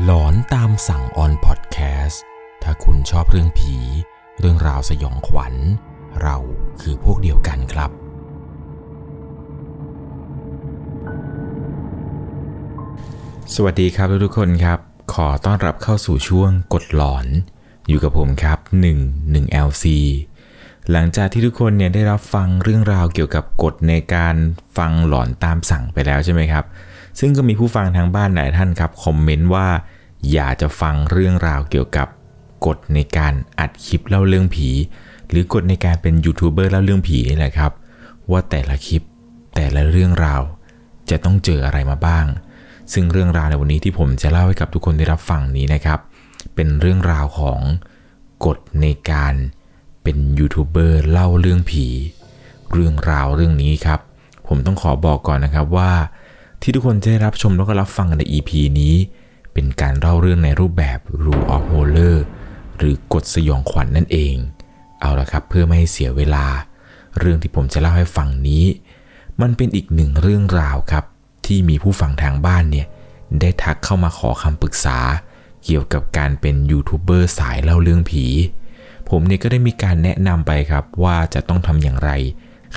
หลอนตามสั่งออนพอดแคสต์ถ้าคุณชอบเรื่องผี เรื่องราวสยองขวัญ เราคือพวกเดียวกันครับ สวัสดีครับทุกคนครับ ขอต้อนรับเข้าสู่ช่วงกดหลอน อยู่กับผมครับ 1 1 LC หลังจากที่ทุกคนเนี่ยได้รับฟังเรื่องราวเกี่ยวกับกฎในการฟังหลอนตามสั่งไปแล้วใช่ไหมครับ ซึ่งก็มีผู้ฟังทางบ้านหลายท่านครับคอมเมนต์ว่าอยากจะฟังเรื่องราวเกี่ยวกับกฎในการอัดคลิปเล่าเรื่องผี หรือกฎในการเป็นยูทูบเบอร์เล่าเรื่องผีนี่แหละครับ ว่าแต่ละคลิปแต่ละเรื่องราว จะต้องเจออะไรมาบ้าง ซึ่งเรื่องราวในวันนี้ที่ผมจะเล่าให้กับทุกคนได้รับฟังนี้นะครับ เป็นเรื่องราวของกฎในการเป็นยูทูบเบอร์เล่าเรื่องผี เรื่องราวเรื่องนี้ครับ ผมต้องขอบอกก่อนนะครับว่า ที่ทุกคนจะได้รับชมแล้วก็รับฟังกันใน EP นี้ เป็นการเล่าเรื่องในรูปแบบ Rule of Horror หรือกฎสยองขวัญนนั่นเอง เอาละครับเพื่อไม่ให้เสียเวลา เรื่องที่ผมจะเล่าให้ฟังนี้ มันเป็นอีกหนึ่งเรื่องราวครับ ที่มีผู้ฟังทางบ้านเนี่ยได้ทักเข้ามาขอคำปรึกษา เกี่ยวกับการเป็นยูทูบเบอร์สายเล่าเรื่องผี ผมเนี่ยก็ได้มีการแนะนำไปครับว่าจะต้องทำอย่างไร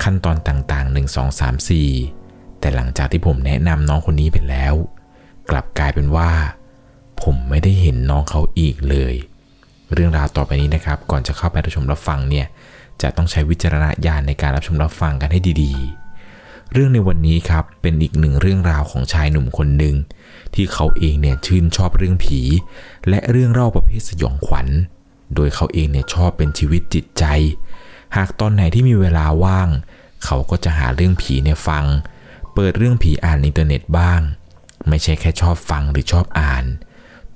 ขั้นตอนต่างๆ 1 2 3 4 แต่หลังจากที่ผมแนะนำน้องคนนี้ไปแล้ว กลับกลายเป็นว่า ผมไม่ได้เห็นน้องเขาอีกเลย เรื่องราวต่อไปนี้นะครับ ก่อนจะเข้าไปรับชมรับฟังเนี่ยจะต้องใช้วิจารณญาณในการรับชมรับฟังกันให้ดีๆ เรื่องในวันนี้ครับเป็นอีกหนึ่งเรื่องราวของชายหนุ่มคนหนึ่งที่เขาเองเนี่ยชื่นชอบเรื่องผี และเรื่องเล่าประเภทสยองขวัญ โดยเขาเองเนี่ยชอบเป็นชีวิตจิตใจ หากตอนไหนที่มีเวลาว่าง เขาก็จะหาเรื่องผีเนี่ยฟังเปิดเรื่องผีอ่านอินเทอร์เน็ตบ้าง ไม่ใช่แค่ชอบฟังหรือชอบอ่าน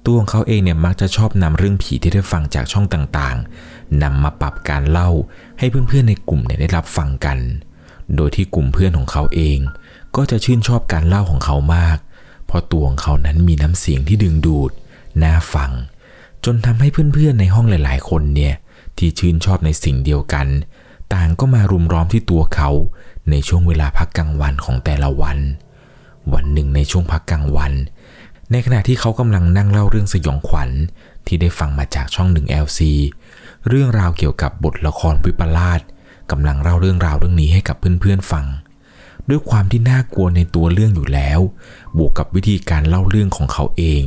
ตัวของเขาเองเนี่ยมักจะชอบนำเรื่องผีที่ได้ฟังจากช่องต่างๆนำมาปรับการเล่าให้เพื่อนๆในกลุ่มเนี่ยได้รับฟังกัน โดยที่กลุ่มเพื่อนของเขาเอง ก็จะชื่นชอบการเล่าของเขามาก เพราะตัวของเขานั้นมีน้ำเสียงที่ดึงดูดน่าฟัง จนทำให้เพื่อนๆในห้องหลาย ๆ คนเนี่ยที่ชื่นชอบในสิ่งเดียวกัน ต่างก็มารุมล้อมที่ตัวเขา ในช่วงเวลาพักกลางวันของแต่ละวัน วันหนึ่งในช่วงพักกลางวัน ในขณะที่เขากำลังนั่งเล่าเรื่องสยองขวัญที่ได้ฟังมาจากช่องหนึ่ง LC เรื่องราวเกี่ยวกับบทละครวิปลาสกำลังเล่าเรื่องราวเรื่องนี้ให้กับเพื่อนๆฟัง ด้วยความที่น่ากลัวในตัวเรื่องอยู่แล้ว บวกกับวิธีการเล่าเรื่องของเขาเอง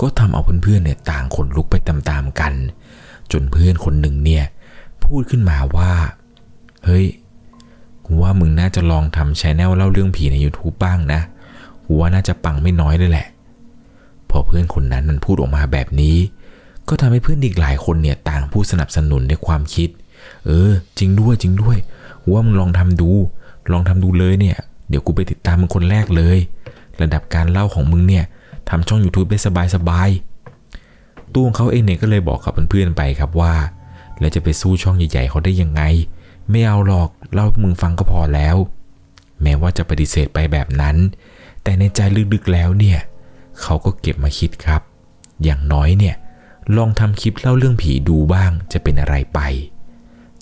ก็ทำเอาเพื่อนๆเนี่ยต่างขนลุกไปตามๆกัน จนเพื่อนคนหนึ่งเนี่ยพูดขึ้นมาว่า เฮ้ย กูว่ามึงน่าจะลองทำชแนลเล่าเรื่องผีใน YouTube บ้างนะกูว่าน่าจะปังไม่น้อยเลยแหละ พอเพื่อนคนนั้นมันพูดออกมาแบบนี้ ก็ทำให้เพื่อนอีกหลายคนเนี่ยต่างผู้สนับสนุนในความคิด เออ จริงด้วยจริงด้วยกูว่ามึงลองทำดู ลองทำดูเลยเนี่ย เดี๋ยวกูไปติดตามมึงคนแรกเลย ระดับการเล่าของมึงเนี่ยทำช่อง YouTube ได้สบายๆตัวของเขาเองเนี่ยก็เลยบอกกับเพื่อนๆไปครับว่า แล้วจะไปสู้ช่องใหญ่ๆเขาได้ยังไง ไม่เอาหรอกเล่าให้มึงฟังก็พอแล้ว แม้ว่าจะปฏิเสธไปแบบนั้น แต่ในใจลึกๆแล้วเนี่ย เขาก็เก็บมาคิดครับ อย่างน้อยเนี่ย ลองทำคลิปเล่าเรื่องผีดูบ้างจะเป็นอะไรไป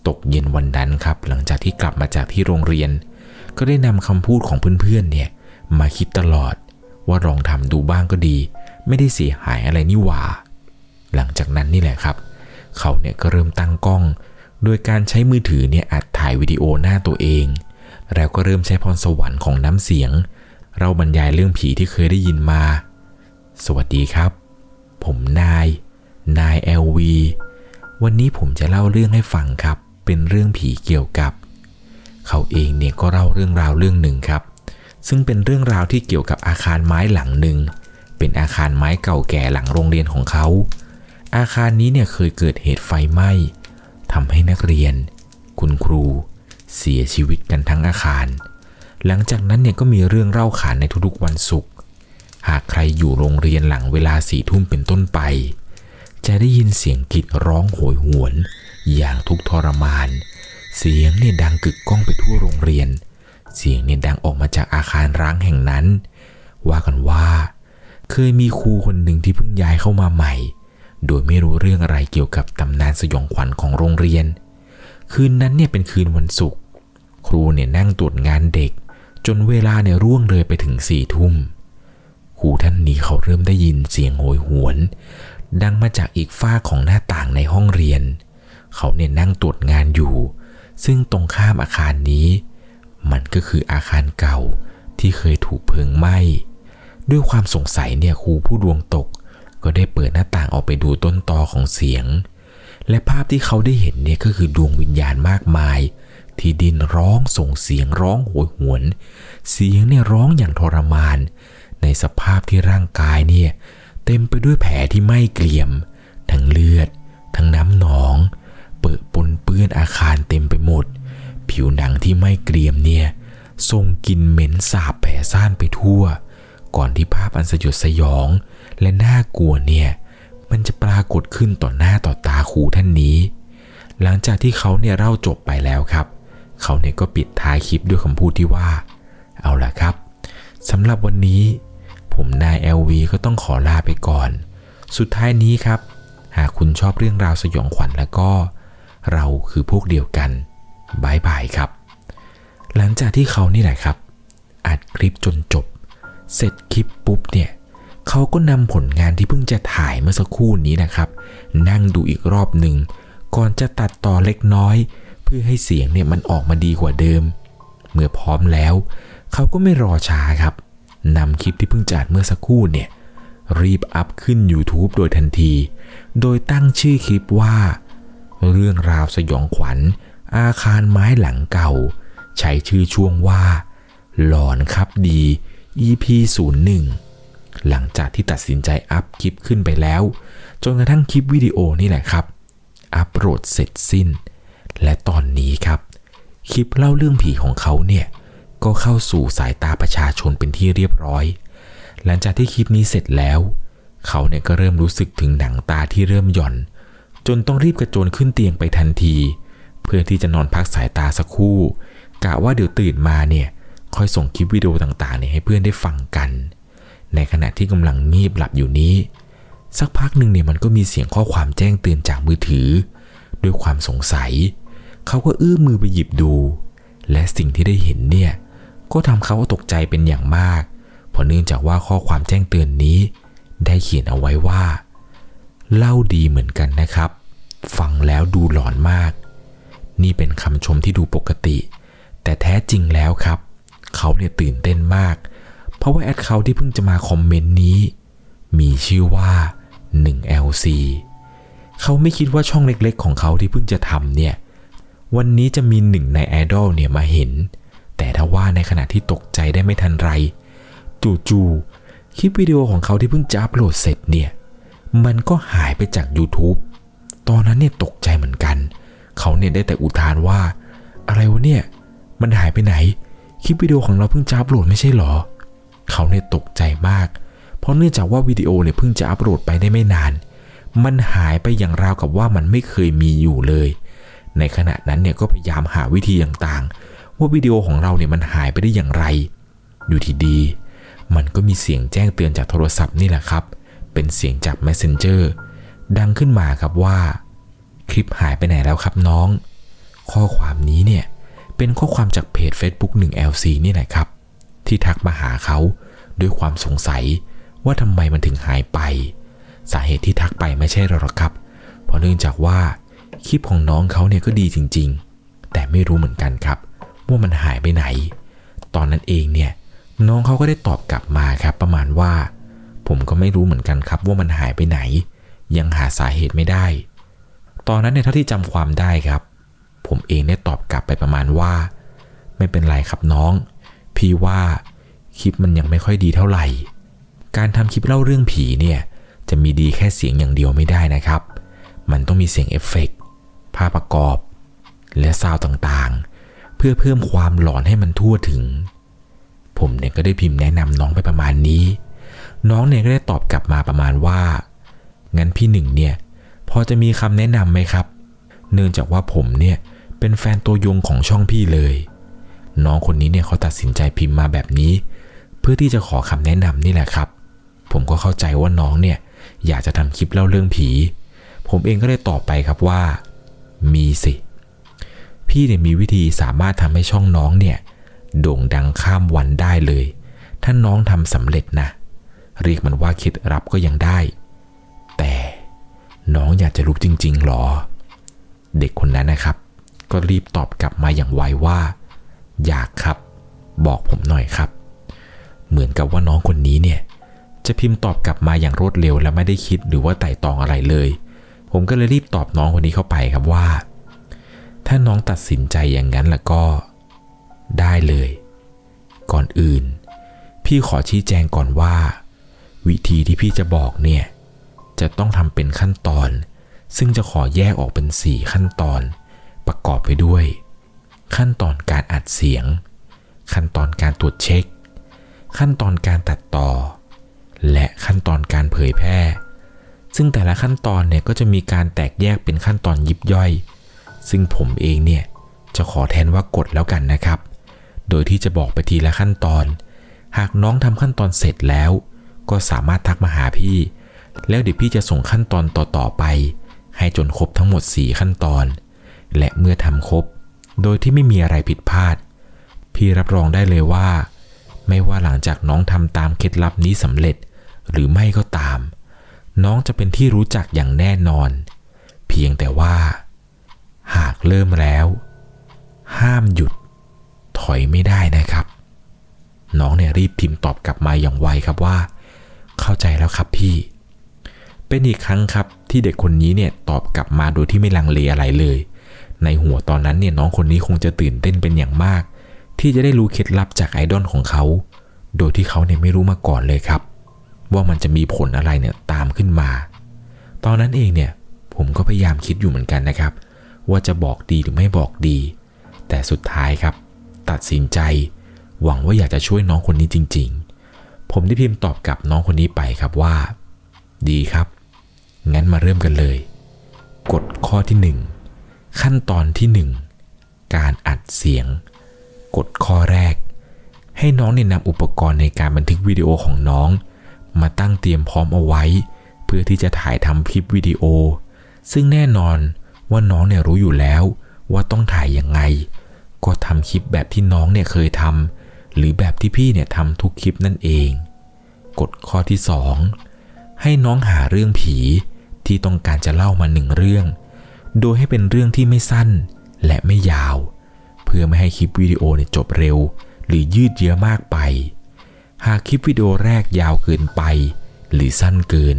ตกเย็นวันนั้นครับ หลังจากที่กลับมาจากที่โรงเรียน ก็ได้นำคำพูดของเพื่อนๆเนี่ยมาคิดตลอด ว่าลองทำดูบ้างก็ดี ไม่ได้เสียหายอะไรนี่หว่า หลังจากนั้นนี่แหละครับ เขาเนี่ยก็เริ่มตั้งกล้อง โดยการใช้มือถือเนี่ยอัดถ่ายวิดีโอหน้าตัวเอง แล้วก็เริ่มใช้พรสวรรค์ของน้ำเสียง เราบรรยายเรื่องผีที่เคยได้ยินมา สวัสดีครับ ผมนาย นาย LV วันนี้ผมจะเล่าเรื่องให้ฟังครับ เป็นเรื่องผีเกี่ยวกับ เขาเองเนี่ยก็เล่าเรื่องราวเรื่องหนึ่งครับ ซึ่งเป็นเรื่องราวที่เกี่ยวกับอาคารไม้หลังหนึ่ง เป็นอาคารไม้เก่าแก่หลังโรงเรียนของเขา อาคารนี้เนี่ยเคยเกิดเหตุไฟไหม้ ทำให้นักเรียน คุณครู เสียชีวิตกันทั้งอาคาร หลังจากนั้นเนี่ยก็มีเรื่องเล่าขานในทุกๆวันศุกร์ หากใครอยู่โรงเรียนหลังเวลาสี่ทุ่มเป็นต้นไป จะได้ยินเสียงกรีดร้องโหยหวน อย่างทุกทรมาน เสียงเนี่ยดังกึกก้องไปทั่วโรงเรียน เสียงเนี่ยดังออกมาจากอาคารร้างแห่งนั้น ว่ากันว่า เคยมีครูคนหนึ่งที่เพิ่งย้ายเข้ามาใหม่ โดยไม่รู้เรื่องอะไรเกี่ยวกับตำนานสยองขวัญของโรงเรียน คืนนั้นเนี่ยเป็นคืนวันศุกร์ครูเนี่ยนั่งตรวจงานเด็ก จนเวลาเนี่ยร่วงเลยไปถึงสี่ทุ่มครูครูท่านนี้เขาเริ่มได้ยินเสียงโหยหวน ดังมาจากอีกฝ้าของหน้าต่างในห้องเรียน เขาเนี่ยนั่งตรวจงานอยู่ ซึ่งตรงข้ามอาคารนี้ มันก็คืออาคารเก่าที่เคยถูกเพลิงไหม้ด้วยความสงสัยเนี่ยครูผู้ดวงตก ก็ได้เปิดหน้าต่างออกไปดูต้นตอของเสียง และภาพที่เขาได้เห็นเนี่ยก็คือดวงวิญญาณมากมาย ที่ดินร้องส่งเสียงร้องโหยหวน เสียงเนี่ยร้องอย่างทรมาน ในสภาพที่ร่างกายเนี่ยเต็มไปด้วยแผลที่ไม้เกลี่ยม ทั้งเลือด ทั้งน้ำหนอง เปื้อปนเปื้อนอาคารเต็มไปหมด ผิวหนังที่ไม้เกลี่ยมเนี่ยทรงกลิ่นเหม็นสาบแผ่ซ่านไปทั่ว ก่อนที่ภาพอันสยดสยอง และน่ากลัวเนี่ยมันจะปรากฏขึ้นต่อหน้าต่อตาครูท่านนี้ หลังจากที่เขาเนี่ยเล่าจบไปแล้วครับ เขาเนี่ยก็ปิดท้ายคลิปด้วยคำพูดที่ว่า เอาล่ะครับสำหรับวันนี้ ผมนาย LV ก็ต้องขอลาไปก่อน สุดท้ายนี้ครับ หากคุณชอบเรื่องราวสยองขวัญแล้วก็ เราคือพวกเดียวกันบายบายครับ หลังจากที่เขานี่แหละครับอัดคลิปจนจบ เสร็จคลิปปุ๊บเนี่ย เขาก็นำผลงานที่เพิ่งจะถ่ายเมื่อสักครู่นี้นะครับ นั่งดูอีกรอบหนึ่งก่อนจะตัดต่อเล็กน้อย เพื่อให้เสียงเนี่ยมันออกมาดีกว่าเดิม เมื่อพร้อมแล้ว เขาก็ไม่รอช้าครับนำคลิปที่เพิ่งจัดเมื่อสักครู่เนี่ยรีบอัพขึ้น YouTube โดยทันที โดยตั้งชื่อคลิปว่า เรื่องราวสยองขวัญ อาคารไม้หลังเก่า ใช้ชื่อช่วงว่า หลอนครับดี EP 01 หลังจากที่ตัดสินใจอัพคลิปขึ้นไปแล้ว จนกระทั่งคลิปวิดีโอนี่แหละครับ อัปโหลดเสร็จสิ้น และตอนนี้ครับ คลิปเล่าเรื่องผีของเขาเนี่ย ก็เข้าสู่สายตาประชาชนเป็นที่เรียบร้อย หลังจากที่คลิปนี้เสร็จแล้ว เขาเนี่ยก็เริ่มรู้สึกถึงหนังตาที่เริ่มหย่อน จนต้องรีบกระโจนขึ้นเตียงไปทันที เพื่อที่จะนอนพักสายตาสักครู่กะว่าเดี๋ยวตื่นมาเนี่ยค่อยส่งคลิปวิดีโอต่างๆเนี่ยให้เพื่อนได้ฟังกัน ในขณะที่กำลังงีบหลับอยู่นี้ สักพักหนึ่งเนี่ยมันก็มีเสียงข้อความแจ้งเตือนจากมือถือ ด้วยความสงสัย เขาก็เอื้อมมือไปหยิบดู และสิ่งที่ได้เห็นเนี่ยก็ทำเขาตกใจเป็นอย่างมาก เพราะเนื่องจากว่าข้อความแจ้งเตือนนี้ ได้เขียนเอาไว้ว่า เล่าดีเหมือนกันนะครับ ฟังแล้วดูหลอนมาก นี่เป็นคำชมที่ดูปกติ แต่แท้จริงแล้วครับ เขาเนี่ยตื่นเต้นมาก ราะว่าแอดเขาที่เพิ่งจะมาคอมเมนต์นี้ มีชื่อว่า 1LC เขาไม่คิดว่าช่องเล็กๆ ของเขาที่เพิ่งจะทำเนี่ย วันนี้จะมีหนึ่งในไอดอลเนี่ยมาเห็น แต่ถ้าว่าในขณะที่ตกใจได้ไม่ทันไร จู่ๆคลิปวิดีโอของเขาที่เพิ่งจะอัพโหลดเสร็จเนี่ย มันก็หายไปจาก YouTube ตอนนั้นเนี่ยตกใจเหมือนกัน เขาเนี่ยได้แต่อุทานว่า อะไรวะเนี่ย มันหายไปไหน คลิปวิดีโอของเราเพิ่งจะอัพโหลดไม่ใช่หรอ เขาเนี่ยตกใจมาก เพราะเนื่องจากว่าวิดีโอเนี่ยเพิ่งจะอัพโหลดไปได้ไม่นาน มันหายไปอย่างราวกับว่ามันไม่เคยมีอยู่เลย ในขณะนั้นเนี่ยก็พยายามหาวิธีต่างๆ ว่าวิดีโอของเราเนี่ยมันหายไปได้อย่างไร อยู่ที่ดี มันก็มีเสียงแจ้งเตือนจากโทรศัพท์นี่แหละครับ เป็นเสียงจาก Messenger ดังขึ้นมาครับว่า คลิปหายไปไหนแล้วครับน้อง ข้อความนี้เนี่ยเป็นข้อความจากเพจ Facebook 1LC นี่แหละครับ ที่ทักมาหาเขาด้วยความสงสัยว่าทำไมมันถึงหายไป สาเหตุที่ทักไปไม่ใช่หรอกครับ เพราะเนื่องจากว่าคลิปของน้องเขาเนี่ยก็ดีจริง ๆ แต่ไม่รู้เหมือนกันครับว่ามันหายไปไหน ตอนนั้นเองเนี่ยน้องเขาก็ได้ตอบกลับมาครับ ประมาณว่า ผมก็ไม่รู้เหมือนกันครับว่ามันหายไปไหน ยังหาสาเหตุไม่ได้ ตอนนั้นเนี่ยเท่าที่จำความได้ครับ ผมเองได้ตอบกลับไปประมาณว่า ไม่เป็นไรครับน้อง พี่ว่าคลิปมันยังไม่ค่อยดีเท่าไหร่ การทำคลิปเล่าเรื่องผีเนี่ยจะมีดีแค่เสียงอย่างเดียวไม่ได้นะครับ มันต้องมีเสียงเอฟเฟกต์ภาพประกอบ และซาวต่างๆ เพื่อเพิ่มความหลอนให้มันทั่วถึง ผมเนี่ยก็ได้พิมพ์แนะนำน้องไปประมาณนี้ น้องเนี่ยก็ได้ตอบกลับมาประมาณว่า งั้นพี่หนึ่งเนี่ยพอจะมีคำแนะนำไหมครับ เนื่องจากว่าผมเนี่ยเป็นแฟนตัวยงของช่องพี่เลย น้องคนนี้เนี่ยเขาตัดสินใจพิมพ์มาแบบนี้ เพื่อที่จะขอคำแนะนำนี่แหละครับ ผมก็เข้าใจว่าน้องเนี่ยอยากจะทำคลิปเล่าเรื่องผี ผมเองก็ได้ตอบไปครับว่า มีสิ พี่เนี่ยมีวิธีสามารถทำให้ช่องน้องเนี่ยโด่งดังข้ามวันได้เลย ถ้าน้องทำสำเร็จนะ เรียกมันว่าคล็ดลับก็ยังได้ แต่น้องอยากจะรู้จริงๆหรอ เด็กคนนั้นนะครับ ก็รีบตอบกลับมาอย่างไวว่า อยากครับ บอกผมหน่อยครับ เหมือนกับว่าน้องคนนี้เนี่ย จะพิมพ์ตอบกลับมาอย่างรวดเร็วและไม่ได้คิดหรือว่าไต่ตองอะไรเลย ผมก็เลยรีบตอบน้องคนนี้เข้าไปครับว่า ถ้าน้องตัดสินใจอย่างนั้นแล้วก็ ได้เลย ก่อนอื่น พี่ขอชี้แจงก่อนว่า วิธีที่พี่จะบอกเนี่ย จะต้องทำเป็นขั้นตอน ซึ่งจะขอแยกออกเป็น 4 ขั้นตอน ประกอบไปด้วย ขั้นตอนการอัดเสียง ขั้นตอนการตรวจเช็ค ขั้นตอนการตัดต่อ และขั้นตอนการเผยแพร่ ซึ่งแต่ละขั้นตอนเนี่ยก็จะมีการแตกแยกเป็นขั้นตอนยิบย่อย ซึ่งผมเองเนี่ยจะขอแทนว่ากดแล้วกันนะครับ โดยที่จะบอกไปทีละขั้นตอน หากน้องทำขั้นตอนเสร็จแล้ว ก็สามารถทักมาหาพี่ แล้วเดี๋ยวพี่จะส่งขั้นตอนต่อๆไป ให้จนครบทั้งหมด 4 ขั้นตอน และเมื่อทำครบ โดยที่ไม่มีอะไรผิดพลาด พี่รับรองได้เลยว่า ไม่ว่าหลังจากน้องทำตามเคล็ดลับนี้สำเร็จ หรือไม่ก็ตาม น้องจะเป็นที่รู้จักอย่างแน่นอน เพียงแต่ว่า หากเริ่มแล้ว ห้ามหยุด ถอยไม่ได้นะครับ น้องเนี่ยรีบพิมพ์ตอบกลับมาอย่างไวครับว่า เข้าใจแล้วครับพี่เป็นอีกครั้งครับที่เด็กคนนี้เนี่ยตอบกลับมาโดยที่ไม่ลังเลอะไรเลย ในหัวตอนนั้นเนี่ยน้องคนนี้คงจะตื่นเต้นเป็นอย่างมาก ที่จะได้รู้เคล็ดลับจากไอดอลของเขา โดยที่เขาเนี่ยไม่รู้มาก่อนเลยครับ ว่ามันจะมีผลอะไรเนี่ยตามขึ้นมา ตอนนั้นเองเนี่ยผมก็พยายามคิดอยู่เหมือนกันนะครับ ว่าจะบอกดีหรือไม่บอกดี แต่สุดท้ายครับ ตัดสินใจ หวังว่าอยากจะช่วยน้องคนนี้จริง ๆ ผมได้พิมพ์ตอบกับน้องคนนี้ไปครับว่า ดีครับ งั้นมาเริ่มกันเลย กฎข้อที่ 1 ขั้นตอนที่ 1 การอัดเสียงกฎข้อแรก ให้น้องเนี่ยนำอุปกรณ์ในการบันทึกวิดีโอของน้อง มาตั้งเตรียมพร้อมเอาไว้ เพื่อที่จะถ่ายทำคลิปวิดีโอ ซึ่งแน่นอนว่าน้องเนี่ยรู้อยู่แล้วว่าต้องถ่ายยังไง ก็ทำคลิปแบบที่น้องเนี่ยเคยทำหรือแบบที่พี่เนี่ยทำทุกคลิปนั่นเองกฎข้อที่ 2 ให้น้องหาเรื่องผีที่ต้องการจะเล่ามาหนึ่งเรื่อง โดยให้เป็นเรื่องที่ไม่สั้นและไม่ยาว เพื่อไม่ให้คลิปวิดีโอเนี่ยจบเร็ว หรือยืดเยื้อมากไป หากคลิปวิดีโอแรกยาวเกินไป หรือสั้นเกิน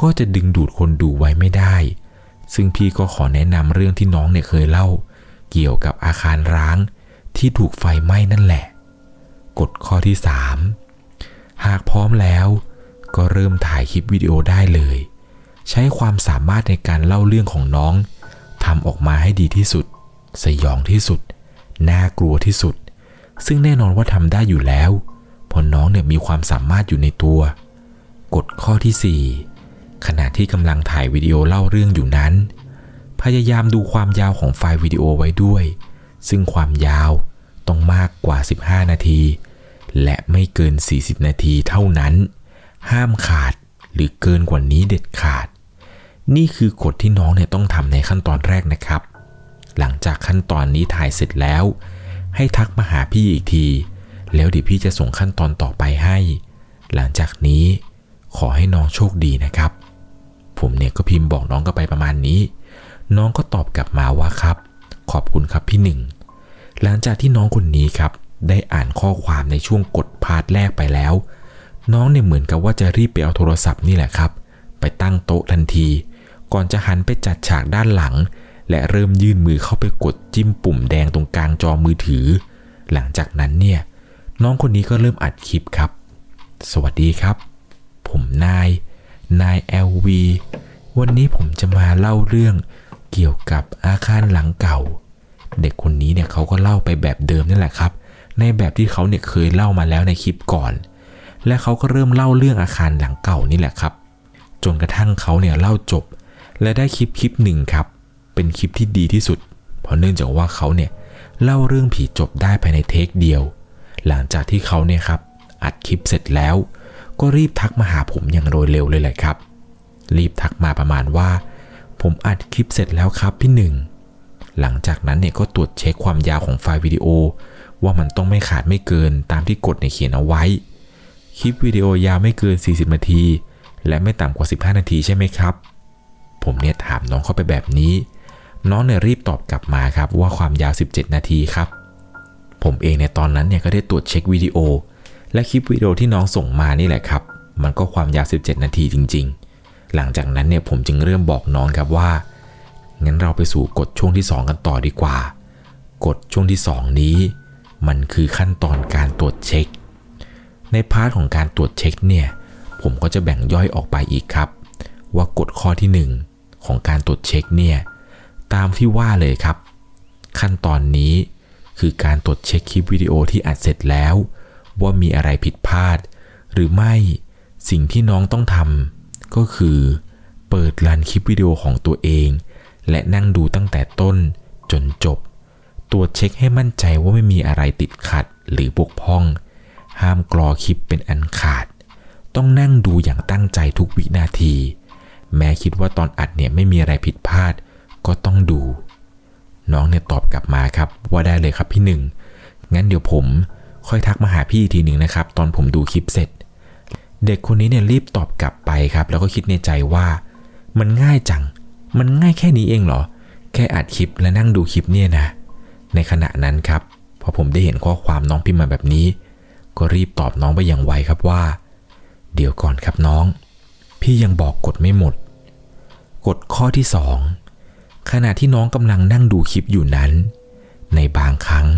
ก็จะดึงดูดคนดูไว้ไม่ได้ ซึ่งพี่ก็ขอแนะนำเรื่องที่น้องเนี่ยเคยเล่า เกี่ยวกับอาคารร้างที่ถูกไฟไหม้นั่นแหละ กฎข้อที่ 3 หากพร้อมแล้ว ก็เริ่มถ่ายคลิปวิดีโอได้เลย ใช้ความสามารถในการเล่าเรื่องของน้อง ทำออกมาให้ดีที่สุด สยองที่สุด น่ากลัวที่สุด ซึ่งแน่นอนว่าทำได้อยู่แล้วเพราะน้องเนี่ยมีความสามารถอยู่ในตัว กฎข้อที่ 4 ขณะที่กำลังถ่ายวิดีโอเล่าเรื่องอยู่นั้น พยายามดูความยาวของไฟล์วิดีโอไว้ด้วย ซึ่งความยาวต้องมากกว่า 15 นาที และไม่เกิน 40 นาทีเท่านั้น ห้ามขาดหรือเกินกว่านี้เด็ดขาด นี่คือกฎที่น้องเนี่ยต้องทำในขั้นตอนแรกนะครับ หลังจากขั้นตอนนี้ถ่ายเสร็จแล้ว ให้ทักมาหาพี่อีกที แล้วเดี๋ยวพี่จะส่งขั้นตอนต่อไปให้ หลังจากนี้ขอให้น้องโชคดีนะครับ ผมเนี่ยก็พิมพ์บอกน้องก็ไปประมาณนี้ น้องก็ตอบกลับมาว่าครับ ขอบคุณครับพี่หนึ่ง หลังจากที่น้องคนนี้ครับ ได้อ่านข้อความในช่วงกดพาร์ทแรกไปแล้ว น้องเนี่ยเหมือนกับว่าจะรีบไปเอาโทรศัพท์นี่แหละครับ ไปตั้งโต๊ะทันที ก่อนจะหันไปจัดฉากด้านหลัง และเริ่มยื่นมือเข้าไปกดจิ้มปุ่มแดงตรงกลางจอมือถือ หลังจากนั้นเนี่ย น้องคนนี้ก็เริ่มอัดคลิปครับ สวัสดีครับ ผมนาย นาย LV วันนี้ผมจะมาเล่าเรื่องเกี่ยวกับอาคารหลังเก่า เด็กคนนี้เนี่ยเขาก็เล่าไปแบบเดิมนั่นแหละครับ ในแบบที่เขาเนี่ยเคยเล่ามาแล้วในคลิปก่อน และเขาก็เริ่มเล่าเรื่องอาคารหลังเก่านี่แหละครับ จนกระทั่งเขาเนี่ยเล่าจบ และได้คลิปคลิปหนึ่งครับ เป็นคลิปที่ดีที่สุด เพราะเนื่องจากว่าเขาเนี่ยเล่าเรื่องผีจบได้ภายในเทคเดียว หลังจากที่เขาเนี่ยครับอัดคลิปเสร็จแล้ว ก็รีบทักมาหาผมอย่างโดยเร็วเลยแหละครับ รีบทักมาประมาณว่า ผมอัดคลิปเสร็จแล้วครับพี่หนึ่งหลังจากนั้นเนี่ยก็ตรวจเช็คความยาวของไฟล์วิดีโอ ว่ามันต้องไม่ขาดไม่เกินตามที่กฎในเขียนเอาไว้ คลิปวิดีโอยาวไม่เกิน 40 นาที และไม่ต่ำกว่า 15 นาทีใช่ไหมครับ ผมเนี่ยถามน้องเข้าไปแบบนี้ น้องเนี่ยรีบตอบกลับมาครับว่าความยาว 17 นาทีครับ ผมเองในตอนนั้นเนี่ยก็ได้ตรวจเช็ควิดีโอ และคลิปวิดีโอที่น้องส่งมานี่แหละครับ มันก็ความยาว 17 นาทีจริง ๆ หลังจากนั้นเนี่ยผมจึงเริ่มบอกน้องครับว่างั้นเราไปสู่กฎช่วงที่ 2 กันต่อดีกว่า กฎช่วงที่ 2 นี้ มันคือขั้นตอนการตรวจเช็ค ใน part ของการตรวจเช็คเนี่ยผมก็จะแบ่งย่อยออกไปอีกครับ ว่ากฎข้อที่1 ของการตรวจเช็คเนี่ยตามที่ว่าเลยครับ ขั้นตอนนี้คือการตรวจเช็คคลิปวิดีโอที่อัดเสร็จแล้ว ว่ามีอะไรผิดพลาด หรือไม่สิ่งที่น้องต้องทำก็คือ เปิด run คลิปวิดีโอของตัวเอง และนั่งดูตั้งแต่ต้นจนจบ ตรวจเช็คให้มั่นใจว่าไม่มีอะไรติดขัดหรือบกพร่อง ห้ามกรอคลิปเป็นอันขาด ต้องนั่งดูอย่างตั้งใจทุกวินาที แม้คิดว่าตอนอัดเนี่ยไม่มีอะไรผิดพลาด ก็ต้องดู น้องเนี่ยตอบกลับมาครับ ว่าได้เลยครับพี่หนึ่งงั้นเดี๋ยวผมค่อยทักมาหาพี่อีกทีหนึ่งนะครับ ตอนผมดูคลิปเสร็จ เด็กคนนี้เนี่ยรีบตอบกลับไปครับ แล้วก็คิดในใจว่า มันง่ายจัง มันง่ายแค่นี้เองเหรอ แค่อัดคลิปและนั่งดูคลิปเนี่ยนะ ในขณะนั้นครับพอผมได้เห็นข้อความน้องพิมพ์มาแบบนี้ ก็รีบตอบน้องไปอย่างไวครับว่า เดี๋ยวก่อนครับน้อง พี่ยังบอกกฎไม่หมด กฎข้อที่สองขณะที่น้องกำลังนั่งดูคลิปอยู่นั้น ในบางครั้ง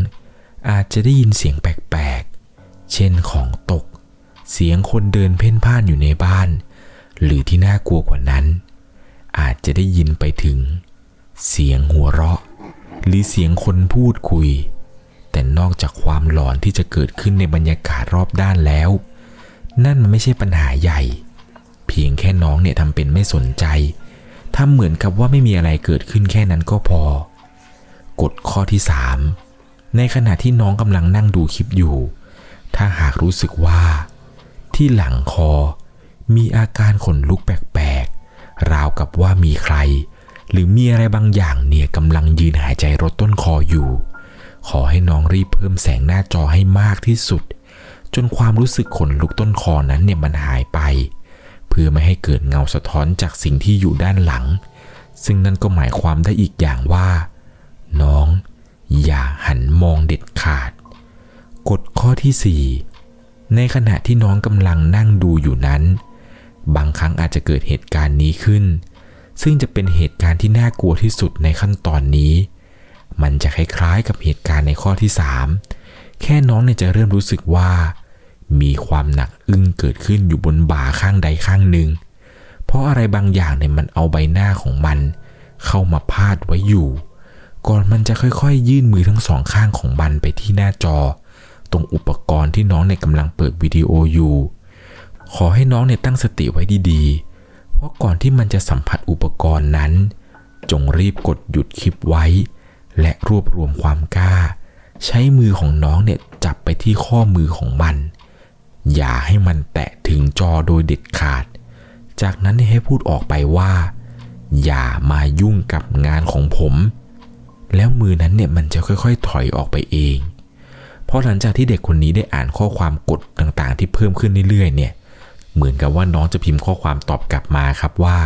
อาจจะได้ยินเสียงแปลกๆ เช่นของตก เสียงคนเดินเพ่นพ่านอยู่ในบ้าน หรือที่น่ากลัวกว่านั้น อาจจะได้ยินไปถึง เสียงหัวเราะ หรือเสียงคนพูดคุย แต่นอกจากความหลอนที่จะเกิดขึ้นในบรรยากาศรอบด้านแล้ว นั่นมันไม่ใช่ปัญหาใหญ่ เพียงแค่น้องเนี่ยทำเป็นไม่สนใจ ทำเหมือนกับว่าไม่มีอะไรเกิดขึ้นแค่นั้นก็พอ กฎข้อที่ 3 ในขณะที่น้องกำลังนั่งดูคลิปอยู่ ถ้าหากรู้สึกว่า ที่หลังคอ มีอาการขนลุกแปลกๆ ราวกับว่ามีใคร หรือมีอะไรบางอย่างเนี่ยกำลังยืนหายใจรดต้นคออยู่ ขอให้น้องรีบเพิ่มแสงหน้าจอให้มากที่สุด จนความรู้สึกขนลุกต้นคอนั้นเนี่ยมันหายไป พื่อไม่ให้เกิดเงาสะท้อนจากสิ่งที่อยู่ด้านหลัง ซึ่งนั่นก็หมายความได้อีกอย่างว่า น้อง อย่าหันมองเด็ดขาด กฎข้อที่ 4 ในขณะที่น้องกำลังนั่งดูอยู่นั้น บางครั้งอาจจะเกิดเหตุการณ์นี้ขึ้น ซึ่งจะเป็นเหตุการณ์ที่น่ากลัวที่สุดในขั้นตอนนี้ มันจะคล้ายๆกับเหตุการณ์ในข้อที่ 3 แค่น้องเนี่ยจะเริ่มรู้สึกว่า มีความหนักอึ้งเกิดขึ้นอยู่บนบ่าข้างใดข้างหนึ่ง เพราะอะไรบางอย่างเนี่ยมันเอาใบหน้าของมัน เข้ามาพาดไว้อยู่ ก่อนมันจะค่อยๆยื่นมือทั้งสองข้างของมันไปที่หน้าจอ ตรงอุปกรณ์ที่น้องเนี่ยกำลังเปิดวิดีโออยู่ ขอให้น้องเนี่ยตั้งสติไว้ดีๆ เพราะก่อนที่มันจะสัมผัสอุปกรณ์นั้น จงรีบกดหยุดคลิปไว้ และรวบรวมความกล้า ใช้มือของน้องเนี่ยจับไปที่ข้อมือของมัน อย่าให้มันแตะถึงจอโดยเด็ดขาด จากนั้นให้พูดออกไปว่า อย่ามายุ่งกับงานของผม แล้วมือนั้นเนี่ยมันจะค่อยๆ ถอยออกไปเอง เพราะหลังจากที่เด็กคนนี้ได้อ่านข้อความกดต่างๆ ที่เพิ่มขึ้นเรื่อยๆ เนี่ย เหมือนกับว่าน้องจะพิมพ์ข้อความตอบกลับมาครับว่า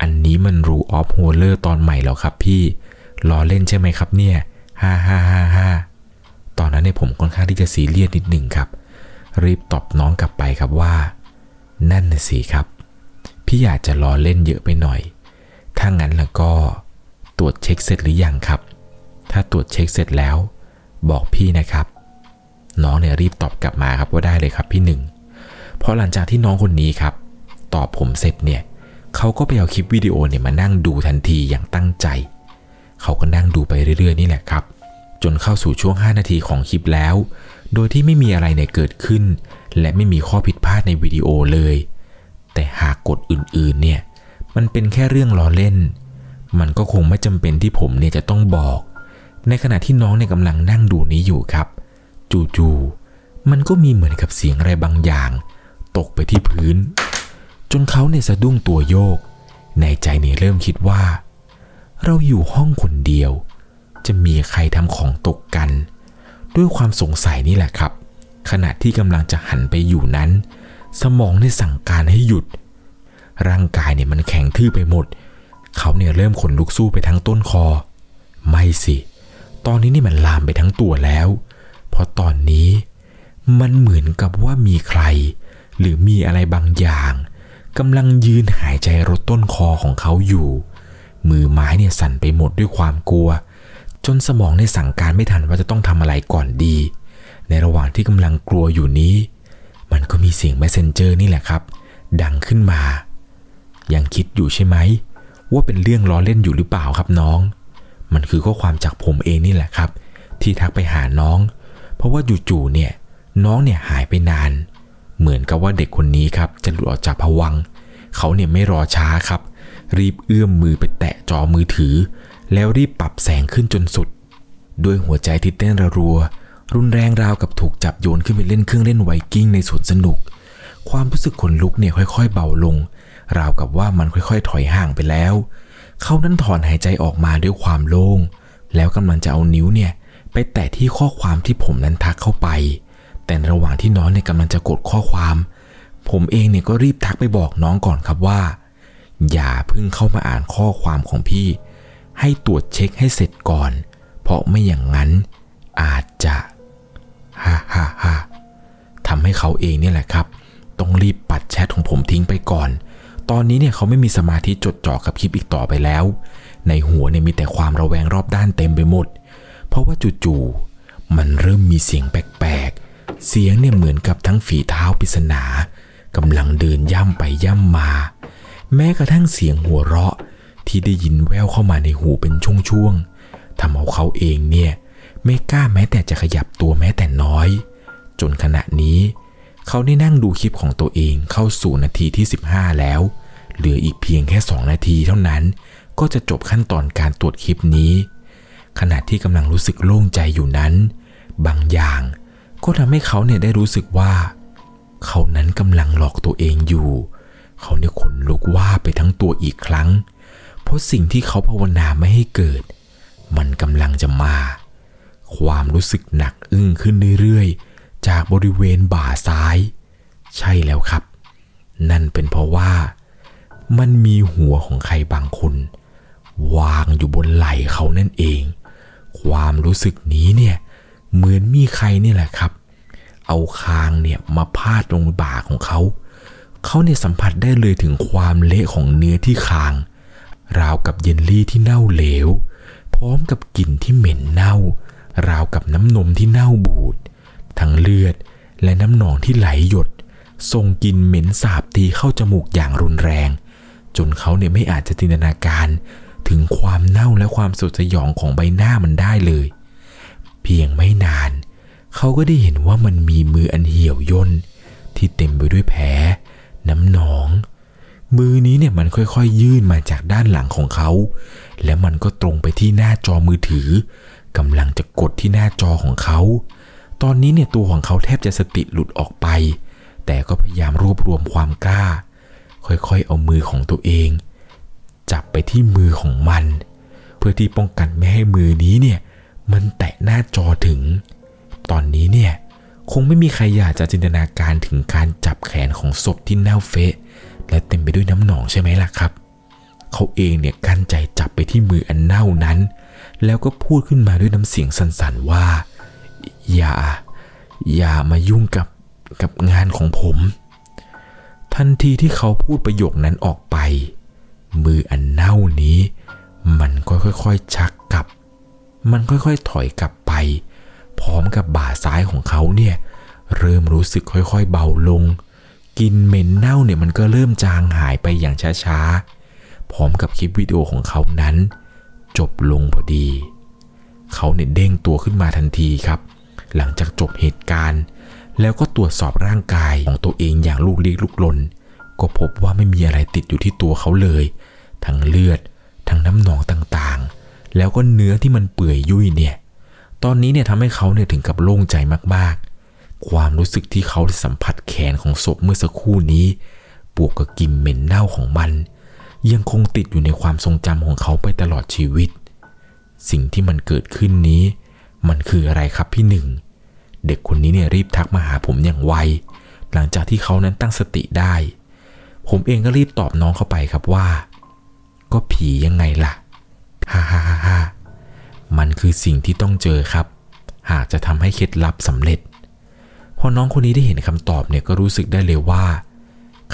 อันนี้มันรูออฟโฮเลอร์ตอนใหม่แล้วครับพี่ล้อเล่นใช่ไหมครับเนี่ย ฮ่าฮ่าฮ่าฮ่าตอนนั้นเนี่ยผมค่อนข้างที่จะซีเรียสนิดหนึ่งครับ รีบตอบน้องกลับไปครับว่า นั่นน่ะสิครับ พี่อยากจะล้อเล่นเยอะไปหน่อย ถ้างั้นแล้วก็ตรวจเช็คเสร็จหรือยังครับ ถ้าตรวจเช็คเสร็จแล้ว บอกพี่นะครับ น้องเนี่ยรีบตอบกลับมาครับว่าได้เลยครับพี่หนึ่งเพราะหลังจากที่น้องคนนี้ครับ ตอบผมเสร็จเนี่ยเขาก็ไปเอาคลิปวิดีโอเนี่ยมานั่งดูทันทีอย่างตั้งใจ เขาก็นั่งดูไปเรื่อยๆนี่แหละครับ จนเข้าสู่ช่วง 5 นาทีของคลิปแล้ว โดยที่ไม่มีอะไรเนี่ยเกิดขึ้น และไม่มีข้อผิดพลาดในวิดีโอเลย แต่หากกฎอื่นๆเนี่ยมันเป็นแค่เรื่องล้อเล่น มันก็คงไม่จำเป็นที่ผมเนี่ยจะต้องบอก ในขณะที่น้องเนี่ยกำลังนั่งดูนี้อยู่ครับ จู่ๆมันก็มีเหมือนกับเสียงอะไรบางอย่าง ตกไปที่พื้น จนเขาเนี่ยสะดุ้งตัวโยก ในใจเนี่ยเริ่มคิดว่า เราอยู่ห้องคนเดียว จะมีใครทำของตกกัน ด้วยความสงสัยนี่แหละครับ ขณะที่กำลังจะหันไปอยู่นั้น สมองได้สั่งการให้หยุด ร่างกายเนี่ยมันแข็งทื่อไปหมด เขาเนี่ยเริ่มขนลุกสู้ไปทั้งต้นคอ ไม่สิ ตอนนี้นี่มันลามไปทั้งตัวแล้ว เพราะตอนนี้มันเหมือนกับว่ามีใคร หรือมีอะไรบางอย่างกำลังยืนหายใจรดต้นคอของเขาอยู่ มือไม้เนี่ยสั่นไปหมดด้วยความกลัว นสมองในสั่งการไม่ทันว่าจะต้องทำอะไรก่อนดี ในระหว่างที่กำลังกลัวอยู่นี้ มันก็มีเสียง messenger นี่แหละครับ ดังขึ้นมา ยังคิดอยู่ใช่ไหม ว่าเป็นเรื่องล้อเล่นอยู่หรือเปล่าครับน้อง มันคือข้อความจากผมเองนี่แหละครับ ที่ทักไปหาน้อง เพราะว่าจู่ๆเนี่ยน้องเนี่ยหายไปนาน เหมือนกับว่าเด็กคนนี้ครับ จะหลุดออกจากผวัง เขาเนี่ยไม่รอช้าครับ รีบเอื้อมมือไปแตะจอมือถือ แล้วรีบปรับแสงขึ้นจนสุด ด้วยหัวใจที่เต้นระรัว รุนแรงราวกับถูกจับโยนขึ้นไปเล่นเครื่องเล่นไวกิ้งในสวนสนุก ความรู้สึกขนลุกเนี่ยค่อยๆ เบาลง ราวกับว่ามันค่อยๆ ถอยห่างไปแล้ว เขานั้นถอนหายใจออกมาด้วยความโล่ง แล้วกำลังจะเอานิ้วเนี่ยไปแตะที่ข้อความที่ผมนั้นทักเข้าไป แต่ระหว่างที่น้องเนี่ยกำลังจะกดข้อความ ผมเองเนี่ยก็รีบทักไปบอกน้องก่อนครับว่า อย่าเพิ่งเข้ามาอ่านข้อความของพี่ ให้ตรวจเช็คให้เสร็จก่อน เพราะไม่อย่างนั้นอาจจะฮ่าฮ่าฮ่าทำให้เขาเองเนี่ยแหละครับ ต้องรีบปัดแชทของผมทิ้งไปก่อน ตอนนี้เนี่ยเขาไม่มีสมาธิจดจ่อกับคลิปอีกต่อไปแล้ว ในหัวเนี่ยมีแต่ความระแวงรอบด้านเต็มไปหมด เพราะว่าจู่ๆมันเริ่มมีเสียงแปลกๆ เสียงเนี่ยเหมือนกับทั้งฝีเท้าปริศนากำลังเดินย่ำไปย่ำมา แม้กระทั่งเสียงหัวเราะ ที่ได้ยินแววเข้ามาในหูเป็นช่วงๆทำเอาเขาเองเนี่ยไม่กล้าแม้แต่จะขยับตัวแม้แต่น้อย จนขณะนี้ เขาได้นั่งดูคลิปของตัวเองเข้าสู่นาทีที่ 15 แล้ว เหลืออีกเพียงแค่ 2 นาทีเท่านั้น ก็จะจบขั้นตอนการตรวจคลิปนี้ ขณะที่กำลังรู้สึกโล่งใจอยู่นั้น บางอย่างก็ทำให้เขาเนี่ยได้รู้สึกว่า เขานั้นกำลังหลอกตัวเองอยู่ เขาเนี่ยขนลุกว่าไปทั้งตัวอีกครั้ง ราะสิ่งที่เขาภาวนาไม่ให้เกิด มันกำลังจะมา ความรู้สึกหนักอึ้งขึ้นเรื่อยๆ จากบริเวณบ่าซ้าย ใช่แล้วครับ นั่นเป็นเพราะว่า มันมีหัวของใครบางคน วางอยู่บนไหล่เขานั่นเอง ความรู้สึกนี้เนี่ยเหมือนมีใครนี่แหละครับ เอาคางเนี่ยมาพาดลงบ่าของเขา เขาเนี่ยสัมผัสได้เลยถึงความเละของเนื้อที่คาง ราวกับเยลลี่ที่เน่าเหลว พร้อมกับกลิ่นที่เหม็นเน่า ราวกับน้ำนมที่เน่าบูด ทั้งเลือดและน้ำหนองที่ไหลหยดส่งกลิ่นเหม็นสาบตีเข้าจมูกอย่างรุนแรง จนเขาเนี่ยไม่อาจจะจินตนาการถึงความเน่าและความสดสยองของใบหน้ามันได้เลย เพียงไม่นาน เขาก็ได้เห็นว่ามันมีมืออันเหี่ยวย่นที่เต็มไปด้วยแผลน้ำหนอง มือนี้เนี่ยมันค่อยๆ ยื่นมาจากด้านหลังของเขา แล้วมันก็ตรงไปที่หน้าจอมือถือกำลังจะกดที่หน้าจอของเขา ตอนนี้เนี่ยตัวของเขาแทบจะสติหลุดออกไป แต่ก็พยายามรวบรวมความกล้า ค่อยๆ เอามือของตัวเอง จับไปที่มือของมัน เพื่อที่ป้องกันไม่ให้มือนี้เนี่ยมันแตะหน้าจอถึง ตอนนี้เนี่ยคงไม่มีใครอยากจะจินตนาการถึงการจับแขนของศพที่เน่าเฟะ และเต็มไปด้วยน้ำหนองใช่ไหมล่ะครับ เขาเองเนี่ยกั้นใจจับไปที่มืออันเน่านั้น แล้วก็พูดขึ้นมาด้วยน้ำเสียงสั่นๆว่า อย่า อย่ามายุ่งกับกับงานของผม ทันทีที่เขาพูดประโยคนั้นออกไป มืออันเน่านี้ มันก็ค่อยๆชักกลับ มันค่อยๆถอยกลับไป พร้อมกับบ่าซ้ายของเขาเนี่ยเริ่มรู้สึกค่อยๆเบาลง กลินเหม็นเน่าเนี่ยมันก็เริ่มจางหายไปอย่างช้าๆ พร้อมกับคลิปวิดีโอของเขานั้น จบลงพอดี เขาเนี่ยเด้งตัวขึ้นมาทันทีครับ หลังจากจบเหตุการณ์ แล้วก็ตรวจสอบร่างกายของตัวเองอย่างลูกเลี้ยลูกลน ก็พบว่าไม่มีอะไรติดอยู่ที่ตัวเขาเลย ทั้งเลือด ทั้งน้ำหนองต่างๆ แล้วก็เนื้อที่มันเปื่อยยุ่ยเนี่ย ตอนนี้เนี่ยทำให้เขาเนี่ยถึงกับโล่งใจมากๆ ความรู้สึกที่เขาได้สัมผัสแขนของศพเมื่อสักครู่นี้ บวกกับกลิ่นเหม็นเน่าของมัน ยังคงติดอยู่ในความทรงจำของเขาไปตลอดชีวิต สิ่งที่มันเกิดขึ้นนี้ มันคืออะไรครับพี่หนึ่ง เด็กคนนี้เนี่ยรีบทักมาหาผมอย่างไว หลังจากที่เขานั้นตั้งสติได้ ผมเองก็รีบตอบน้องเข้าไปครับว่า ก็ผียังไงล่ะ ฮ่าฮ่าฮ่าฮ่ามันคือสิ่งที่ต้องเจอครับ หากจะทำให้เคล็ดลับสำเร็จ พอน้องคนนี้ได้เห็นคำตอบเนี่ยก็รู้สึกได้เลยว่า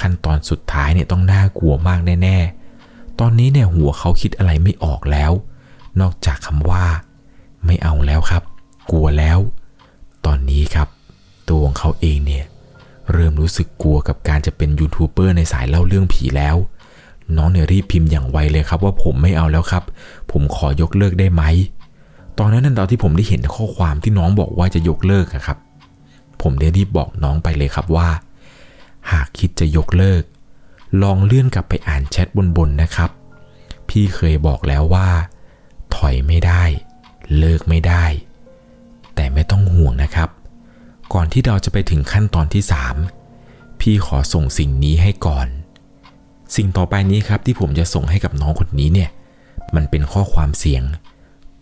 ขั้นตอนสุดท้ายเนี่ยต้องน่ากลัวมากแน่ๆ ตอนนี้เนี่ยหัวเขาคิดอะไรไม่ออกแล้ว นอกจากคำว่า ไม่เอาแล้วครับ กลัวแล้ว ตอนนี้ครับ ตัวของเขาเองเนี่ยเริ่มรู้สึกกลัวกับการจะเป็นยูทูบเบอร์ในสายเล่าเรื่องผีแล้ว น้องเนี่ยรีบพิมพ์อย่างไวเลยครับ ว่าผมไม่เอาแล้วครับ ผมขอยกเลิกได้ไหม ตอนนั้นนั่นตอนที่ผมได้เห็นข้อความที่น้องบอกว่าจะยกเลิกครับ ผมได้รีบบอกน้องไปเลยครับว่า หากคิดจะยกเลิก ลองเลื่อนกลับไปอ่านแชทบนๆนะครับ พี่เคยบอกแล้วว่า ถอยไม่ได้ เลิกไม่ได้ แต่ไม่ต้องห่วงนะครับ ก่อนที่เราจะไปถึงขั้นตอนที่ 3 พี่ขอส่งสิ่งนี้ให้ก่อน สิ่งต่อไปนี้ครับที่ผมจะส่งให้กับน้องคนนี้เนี่ย มันเป็นข้อความเสียง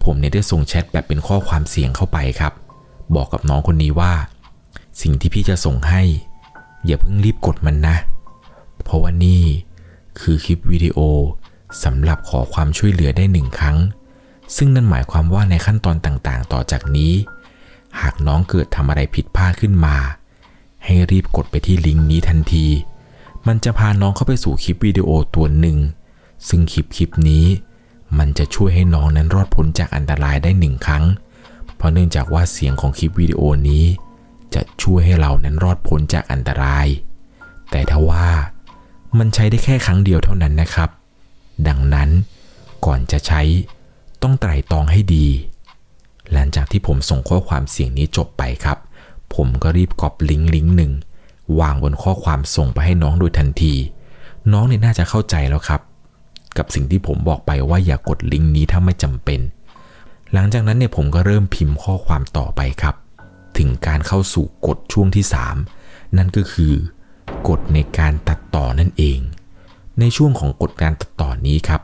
ผมเนี่ยได้ส่งแชทแบบเป็นข้อความเสียงเข้าไปครับ บอกกับน้องคนนี้ว่า สิ่งที่พี่จะส่งให้ อย่าเพิ่งรีบกดมันนะ เพราะว่านี่คือคลิปวิดีโอสำหรับขอความช่วยเหลือได้หนึ่งครั้ง ซึ่งนั่นหมายความว่าในขั้นตอนต่างๆ ต่อจากนี้ หากน้องเกิดทำอะไรผิดพลาดขึ้นมา ให้รีบกดไปที่ลิงก์นี้ทันที มันจะพาน้องเข้าไปสู่คลิปวิดีโอตัวหนึ่ง ซึ่งคลิปคลิปนี้มันจะช่วยให้น้องนั้นรอดพ้นจากอันตรายได้หนึ่งครั้ง เพราะเนื่องจากว่าเสียงของคลิปวิดีโอนี้ จะช่วยให้เรานั้นรอดพ้นจากอันตราย แต่ถ้าว่ามันใช้ได้แค่ครั้งเดียวเท่านั้นนะครับ ดังนั้นก่อนจะใช้ต้องไตร่ตรองให้ดี หลังจากที่ผมส่งข้อความเสียงนี้จบไปครับ ผมก็รีบกรอบลิงก์ลิงก์หนึ่งวางบนข้อความส่งไปให้น้องโดยทันที น้องเนี่ยน่าจะเข้าใจแล้วครับ กับสิ่งที่ผมบอกไปว่าอย่ากกดลิงก์นี้ถ้าไม่จำเป็น หลังจากนั้นเนี่ยผมก็เริ่มพิมพ์ข้อความต่อไปครับ ถึงการเข้าสู่กฎช่วงที่ 3 นั่นก็คือกฎในการตัดต่อนั่นเอง ในช่วงของกฎการตัดต่อนี้ครับ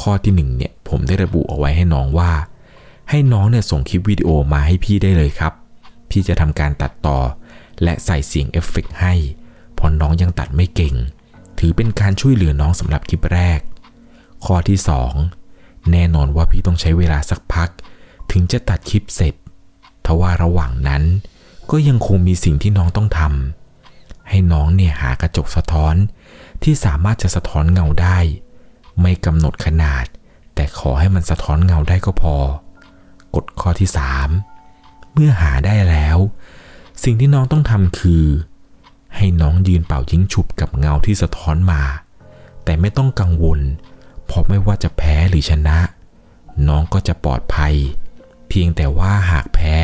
ข้อที่1เนี่ยผมได้ระบุเอาไว้ให้น้องว่า ให้น้องเนี่ยส่งคลิปวิดีโอมาให้พี่ได้เลยครับ พี่จะทำการตัดต่อ และใส่เสียงเอฟเฟกต์ให้เพราะน้องยังตัดไม่เก่ง ถือเป็นการช่วยเหลือน้องสำหรับคลิปแรก ข้อที่ 2 แน่นอนว่าพี่ต้องใช้เวลาสักพัก ถึงจะตัดคลิปเสร็จ ทว่าระหว่างนั้น ก็ยังคงมีสิ่งที่น้องต้องทำให้น้องเนี่ยหากระจกสะท้อนที่สามารถจะสะท้อนเงาได้ ไม่กำหนดขนาด แต่ขอให้มันสะท้อนเงาได้ก็พอ กฎข้อที่ 3 เมื่อหาได้แล้ว สิ่งที่น้องต้องทำคือ ให้น้องยืนเป่ายิงฉุบกับเงาที่สะท้อนมา แต่ไม่ต้องกังวล เพราะไม่ว่าจะแพ้หรือชนะ น้องก็จะปลอดภัย เพียงแต่ว่าหากแพ้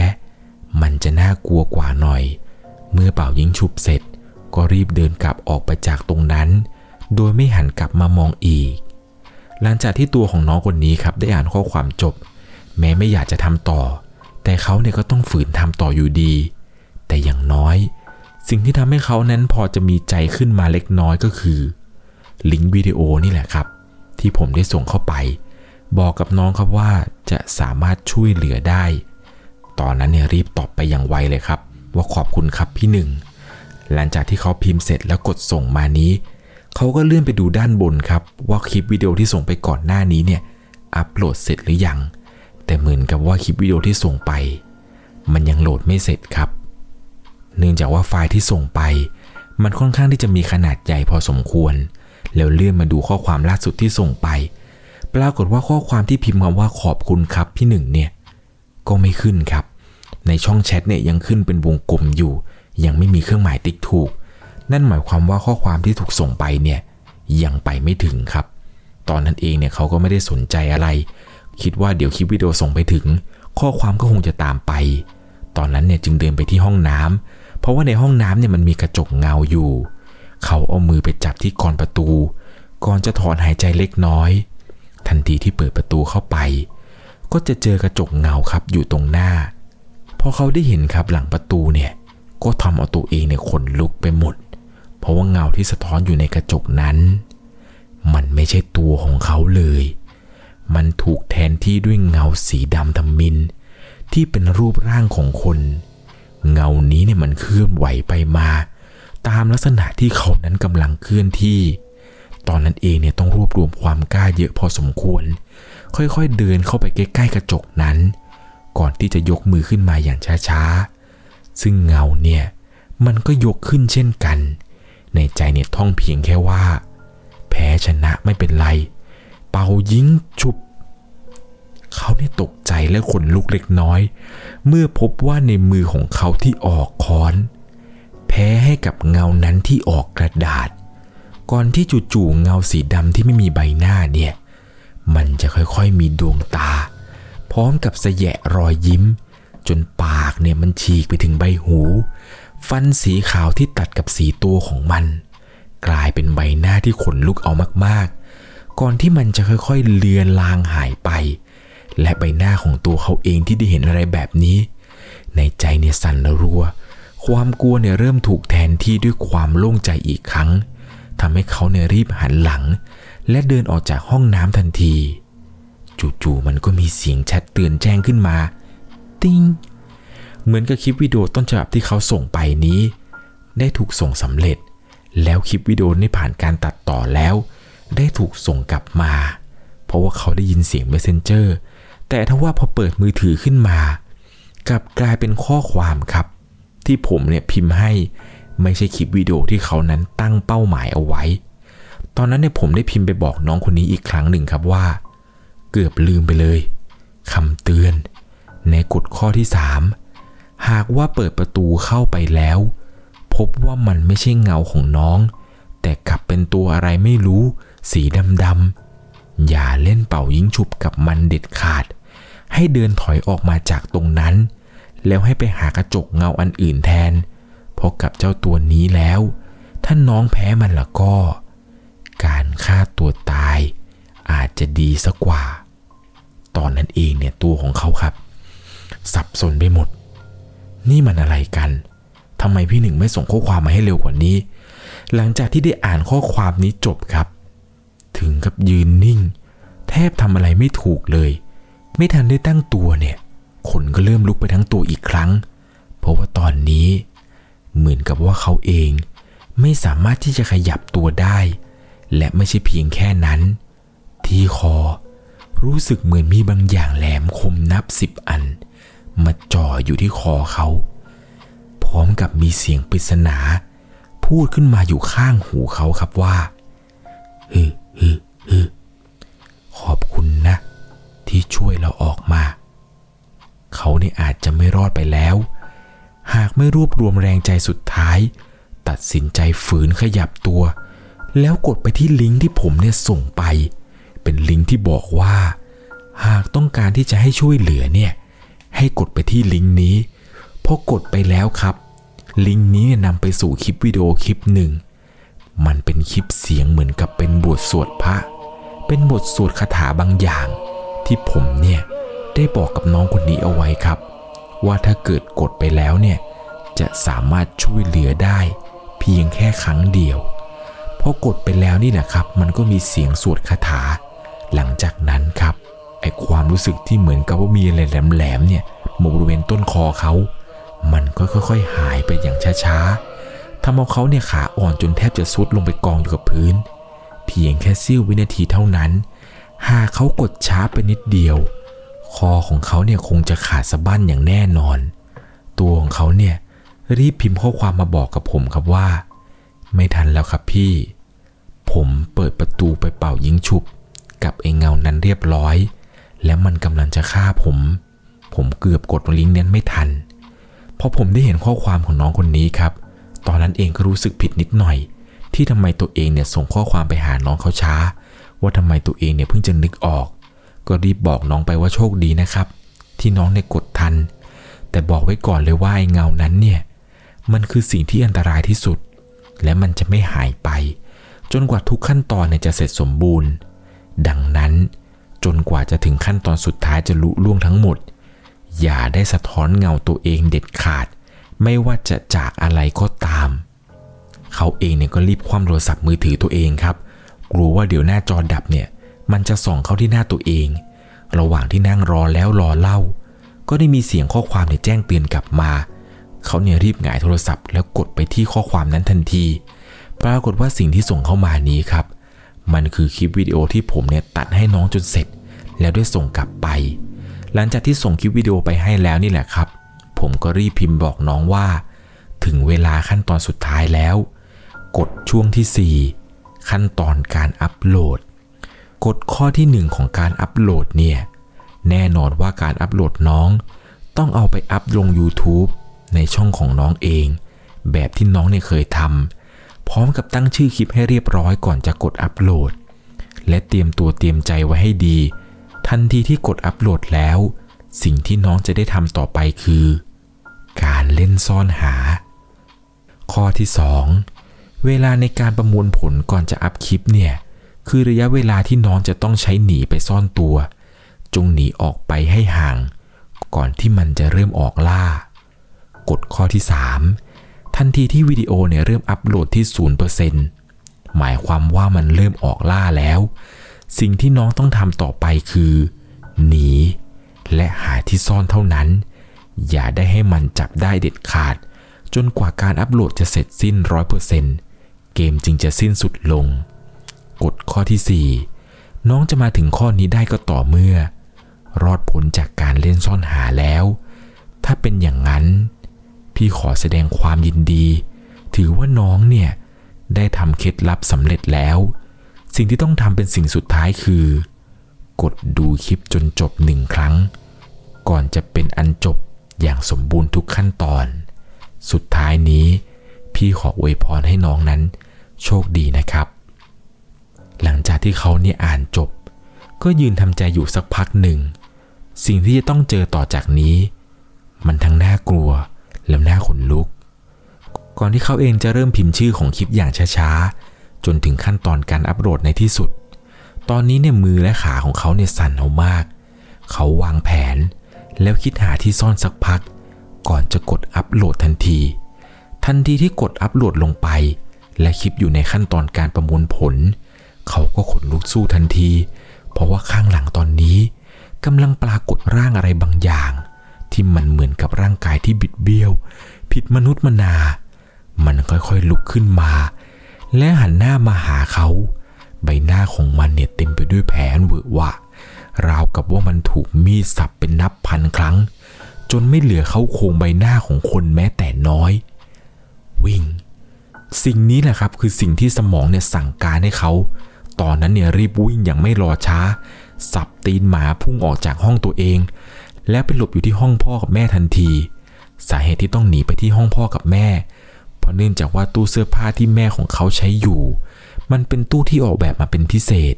มันจะน่ากลัวกว่าหน่อย เมื่อเป่ายิงฉุบเสร็จ ก็รีบเดินกลับออกไปจากตรงนั้น โดยไม่หันกลับมามองอีก หลังจากที่ตัวของน้องคนนี้ครับได้อ่านข้อความจบ แม้ไม่อยากจะทำต่อ แต่เขาเนี่ยก็ต้องฝืนทำต่ออยู่ดี แต่อย่างน้อย สิ่งที่ทำให้เขานั้นพอจะมีใจขึ้นมาเล็กน้อยก็คือ ลิงก์วิดีโอนี่แหละครับ ที่ผมได้ส่งเข้าไป บอกกับน้องครับว่าจะสามารถช่วยเหลือได้ ตอนนั้นเนี่ยรีบตอบไปอย่างไวเลยครับ ว่าขอบคุณครับพี่หนึ่ง หลังจากที่เขาพิมพ์เสร็จแล้วกดส่งมานี้ เขาก็เลื่อนไปดูด้านบนครับ ว่าคลิปวิดีโอที่ส่งไปก่อนหน้านี้เนี่ยอัปโหลดเสร็จหรือยัง แต่เหมือนกับว่าคลิปวิดีโอที่ส่งไป มันยังโหลดไม่เสร็จครับ เนื่องจากว่าไฟล์ที่ส่งไป มันค่อนข้างที่จะมีขนาดใหญ่พอสมควร แล้วเลื่อนมาดูข้อความล่าสุดที่ส่งไป ปรากฏว่าข้อความที่พิมพ์คำว่าขอบคุณครับพี่หนึ่งเนี่ยก็ไม่ขึ้นครับ ในช่องแชทเนี่ยยังขึ้นเป็นวงกลมอยู่ ยังไม่มีเครื่องหมายติ๊กถูก นั่นหมายความว่าข้อความที่ถูกส่งไปเนี่ยยังไปไม่ถึงครับ ตอนนั้นเองเนี่ยเขาก็ไม่ได้สนใจอะไร คิดว่าเดี๋ยวคลิปวิดีโอส่งไปถึง ข้อความก็คงจะตามไป ตอนนั้นเนี่ยจึงเดินไปที่ห้องน้ำเพราะว่าในห้องน้ำเนี่ยมันมีกระจกเงาอยู่ เขาเอามือไปจับที่กรประตู ก่อนจะถอนหายใจเล็กน้อย ทันทีที่เปิดประตูเข้าไป ก็จะเจอกระจกเงาครับอยู่ตรงหน้า พอเขาได้เห็นครับหลังประตูเนี่ยก็ทำเอาตัวเองเนี่ยขนลุกไปหมด เพราะว่าเงาที่สะท้อนอยู่ในกระจกนั้น มันไม่ใช่ตัวของเขาเลย มันถูกแทนที่ด้วยเงาสีดำทำมิน ที่เป็นรูปร่างของคน เงานี้เนี่ยมันเคลื่อนไหวไปมา ตามลักษณะที่เขานั้นกำลังเคลื่อนที่ ตอนนั้นเองเนี่ยต้องรวบรวมความกล้าเยอะพอสมควร ค่อยๆเดินเข้าไปใกล้ๆกระจกนั้น ก่อนที่จะยกมือขึ้นมาอย่างช้าๆ ซึ่งเงาเนี่ยมันก็ยกขึ้นเช่นกัน ในใจเนี่ยท่องเพียงแค่ว่า แพ้ชนะไม่เป็นไร เป่ายิงฉุบ เขาเนี่ยตกใจและขนลุกเล็กน้อย เมื่อพบว่าในมือของเขาที่ออกค้อน แพ้ให้กับเงานั้นที่ออกกระดาษ ก่อนที่จู่ๆเงาสีดำที่ไม่มีใบหน้าเนี่ย มันจะค่อยๆมีดวงตา พร้อมกับสแยะรอยยิ้ม จนปากเนี่ยมันฉีกไปถึงใบหู ฟันสีขาวที่ตัดกับสีตัวของมัน กลายเป็นใบหน้าที่ขนลุกเอามากๆ ก่อนที่มันจะค่อยๆเลือนลางหายไป และใบหน้าของตัวเขาเองที่ได้เห็นอะไรแบบนี้ ในใจเนี่ยสั่นระรัว ความกลัวเนี่ยเริ่มถูกแทนที่ด้วยความโล่งใจอีกครั้ง ทำให้เขาเนี่ยรีบหันหลัง และเดินออกจากห้องน้ำทันที จู่ๆมันก็มีเสียงแชทเตือนแจ้งขึ้นมา ติ้ง เหมือนกับคลิปวิดีโอต้นฉบับที่เขาส่งไปนี้ ได้ถูกส่งสำเร็จ แล้วคลิปวิดีโอนี้ผ่านการตัดต่อแล้ว ได้ถูกส่งกลับมา เพราะว่าเขาได้ยินเสียง Messenger แต่ถ้าว่าพอเปิดมือถือขึ้นมา กลับกลายเป็นข้อความครับ ที่ผมเนี่ยพิมพ์ให้ ไม่ใช่คลิปวิดีโอที่เขานั้นตั้งเป้าหมายเอาไว้ ตอนนั้นเนี่ยผมได้พิมพ์ไปบอกน้องคนนี้อีกครั้งหนึ่งครับว่า เกือบลืมไปเลยคำเตือน ในกฎข้อที่ 3 หากว่าเปิดประตูเข้าไปแล้ว พบว่ามันไม่ใช่เงาของน้อง แต่กลับเป็นตัวอะไรไม่รู้ สีดำๆอย่าเล่นเป่ายิงฉุบกับมันเด็ดขาด ให้เดินถอยออกมาจากตรงนั้น แล้วให้ไปหากระจกเงาอันอื่นแทน พราะกับเจ้าตัวนี้แล้ว ถ้าน้องแพ้มันละก็ การฆ่าตัวตายอาจจะดีสักกว่า ตอนนั้นเองเนี่ยตัวของเขาครับ สับสนไปหมด นี่มันอะไรกันทำไมพี่หนึ่งไม่ส่งข้อความมาให้เร็วกว่านี้ หลังจากที่ได้อ่านข้อความนี้จบครับ ถึงกับยืนนิ่ง แทบทำอะไรไม่ถูกเลย ไม่ทันได้ตั้งตัวเนี่ยขนก็เริ่มลุกไปทั้งตัวอีกครั้ง เพราะว่าตอนนี้ เหมือนกับว่าเขาเองไม่สามารถที่จะขยับตัวได้ และไม่ใช่เพียงแค่นั้น ที่คอ รู้สึกเหมือนมีบางอย่างแหลมคมนับสิบอัน มาจ่ออยู่ที่คอเขา พร้อมกับมีเสียงปริศนา พูดขึ้นมาอยู่ข้างหูเขาครับว่าฮึฮึฮึขอบคุณนะ ที่ช่วยเราออกมา เขาเนี่ยอาจจะไม่รอดไปแล้ว หากไม่รวบรวมแรงใจสุดท้าย ตัดสินใจฝืนขยับตัว แล้วกดไปที่ลิงก์ที่ผมเนี่ยส่งไป เป็นลิงก์ที่บอกว่า หากต้องการที่จะให้ช่วยเหลือเนี่ย ให้กดไปที่ลิงก์นี้พอกดไปแล้วครับ ลิงก์นี้นำไปสู่คลิปวิดีโอคลิปหนึ่ง มันเป็นคลิปเสียงเหมือนกับเป็นบทสวดพระ เป็นบทสวดคาถาบางอย่าง ที่ผมเนี่ยได้บอกกับน้องคนนี้เอาไว้ครับ ว่าถ้าเกิดกดไปแล้วเนี่ยจะสามารถช่วยเหลือได้เพียงแค่ครั้งเดียวพอกดไปแล้วนี่นะครับ มันก็มีเสียงสวดคาถา หลังจากนั้นครับไอความรู้สึกที่เหมือนกับว่ามีอะไรแหลมๆเนี่ยมบริเวณต้นคอเขา มันก็ค่อยๆ หายไปอย่างช้าๆทำเอาเขาเนี่ยขาอ่อนจนแทบจะซุดลงไปกองอยู่กับพื้น เพียงแค่เสี้ววินาทีเท่านั้น หากเขากดช้าไปนิดเดียว คอของเขาเนี่ยคงจะขาดสะบั้นอย่างแน่นอน ตัวของเขาเนี่ยรีบพิมพ์ข้อความมาบอกกับผมครับว่า ไม่ทันแล้วครับพี่ ผมเปิดประตูไปเป่ายิงฉุบ กับไอ้เงานั้นเรียบร้อย แล้วมันกำลังจะฆ่าผม ผมเกือบกดลิงก์นั้นไม่ทันพอผมได้เห็นข้อความของน้องคนนี้ครับ ตอนนั้นเองก็รู้สึกผิดนิดหน่อย ที่ทำไมตัวเองเนี่ยส่งข้อความไปหาน้องเขาช้า ว่าทำไมตัวเองเนี่ยเพิ่งจะนึกออก ก็รีบบอกน้องไปว่าโชคดีนะครับ ที่น้องเนี่ยกดทัน แต่บอกไว้ก่อนเลยว่าไอ้เงานั้นเนี่ยมันคือสิ่งที่อันตรายที่สุด และมันจะไม่หายไป จนกว่าทุกขั้นตอนเนี่ยจะเสร็จสมบูรณ์ ดังนั้นจนกว่าจะถึงขั้นตอนสุดท้ายจะลุล่วงทั้งหมด อย่าได้สะท้อนเงาตัวเองเด็ดขาด ไม่ว่าจะจากอะไรก็ตาม เขาเองเนี่ยก็รีบคว่ำโทรศัพท์มือถือตัวเองครับ กลัวว่าเดี๋ยวหน้าจอดับเนี่ย มันจะส่องเข้าที่หน้าตัวเอง ระหว่างที่นั่งรอแล้วรอเล่า ก็ได้มีเสียงข้อความเนี่ยแจ้งเตือนกลับมา เขาเนี่ยรีบหงายโทรศัพท์ แล้วกดไปที่ข้อความนั้นทันที ปรากฏว่าสิ่งที่ส่งเข้ามานี้ครับ มันคือคลิปวิดีโอที่ผมเนี่ยตัดให้น้องจนเสร็จ แล้วได้ส่งกลับไป หลังจากที่ส่งคลิปวิดีโอไปให้แล้วนี่แหละครับ ผมก็รีบพิมพ์บอกน้องว่า ถึงเวลาขั้นตอนสุดท้ายแล้ว กดช่วงที่ 4 ขั้นตอนการอัปโหลด กฎข้อที่ 1 ของการอัปโหลดเนี่ย แน่นอนว่าการอัปโหลดน้อง ต้องเอาไปอัพลง YouTube ในช่องของน้องเอง แบบที่น้องเนี่ยเคยทำพร้อมกับตั้งชื่อคลิปให้เรียบร้อยก่อนจะกดอัปโหลด และเตรียมตัวเตรียมใจไว้ให้ดี ทันทีที่กดอัปโหลดแล้ว สิ่งที่น้องจะได้ทำต่อไปคือ การเล่นซ่อนหา ข้อที่ 2 เวลาในการประมวลผลก่อนจะอัพคลิปเนี่ย คือระยะเวลาที่น้องจะต้องใช้หนีไปซ่อนตัว จงหนีออกไปให้ห่าง ก่อนที่มันจะเริ่มออกล่ากฎข้อที่ 3 ทันทีที่วิดีโอเนี่ยเริ่มอัปโหลดที่ 0%หมายความว่ามันเริ่มออกล่าแล้ว สิ่งที่น้องต้องทำต่อไปคือ หนี และหาที่ซ่อนเท่านั้น อย่าได้ให้มันจับได้เด็ดขาด จนกว่าการอัปโหลดจะเสร็จสิ้น 100%เกมจึงจะสิ้นสุดลง กฎข้อที่ 4 น้องจะมาถึงข้อนี้ได้ก็ต่อเมื่อ รอดพ้นจากการเล่นซ่อนหาแล้ว ถ้าเป็นอย่างนั้น พี่ขอแสดงความยินดี ถือว่าน้องเนี่ย ได้ทำเคล็ดลับสำเร็จแล้ว สิ่งที่ต้องทำเป็นสิ่งสุดท้ายคือ กดดูคลิปจนจบหนึ่งครั้ง ก่อนจะเป็นอันจบอย่างสมบูรณ์ทุกขั้นตอน สุดท้ายนี้ พี่ขออวยพรให้น้องนั้น โชคดีนะครับ หลังจากที่เขาเนี่ยอ่านจบ ก็ยืนทำใจอยู่สักพักหนึ่ง สิ่งที่จะต้องเจอต่อจากนี้ มันทั้งน่ากลัวและน่าขนลุก ก่อนที่เขาเองจะเริ่มพิมพ์ชื่อของคลิปอย่างช้าๆ จนถึงขั้นตอนการอัปโหลดในที่สุด ตอนนี้เนี่ยมือและขาของเขาเนี่ยสั่นเอามาก เขาวางแผน แล้วคิดหาที่ซ่อนสักพัก ก่อนจะกดอัปโหลดทันที ทันทีที่กดอัปโหลดลงไป และคลิปอยู่ในขั้นตอนการประมวลผล เขาก็ขนลุกสู้ทันที เพราะว่าข้างหลังตอนนี้กำลังปรากฏร่างอะไรบางอย่าง ที่มันเหมือนกับร่างกายที่บิดเบี้ยว ผิดมนุษย์มนา มันค่อยๆลุกขึ้นมา และหันหน้ามาหาเขา ใบหน้าของมันเนี่ยเต็มไปด้วยแผลเวอะวะราวกับว่ามันถูกมีดสับเป็นนับพันครั้ง จนไม่เหลือเขาโครงใบหน้าของคนแม้แต่น้อย วิ่ง สิ่งนี้แหละครับคือสิ่งที่สมองเนี่ยสั่งการให้เขา ตอนนั้นเนี่ยรีบวิ่งอย่างไม่รอช้า สับตีนหมาพุ่งออกจากห้องตัวเอง แล้วไปหลบอยู่ที่ห้องพ่อกับแม่ทันที สาเหตุที่ต้องหนีไปที่ห้องพ่อกับแม่ เพราะเนื่องจากว่าตู้เสื้อผ้าที่แม่ของเขาใช้อยู่ มันเป็นตู้ที่ออกแบบมาเป็นพิเศษ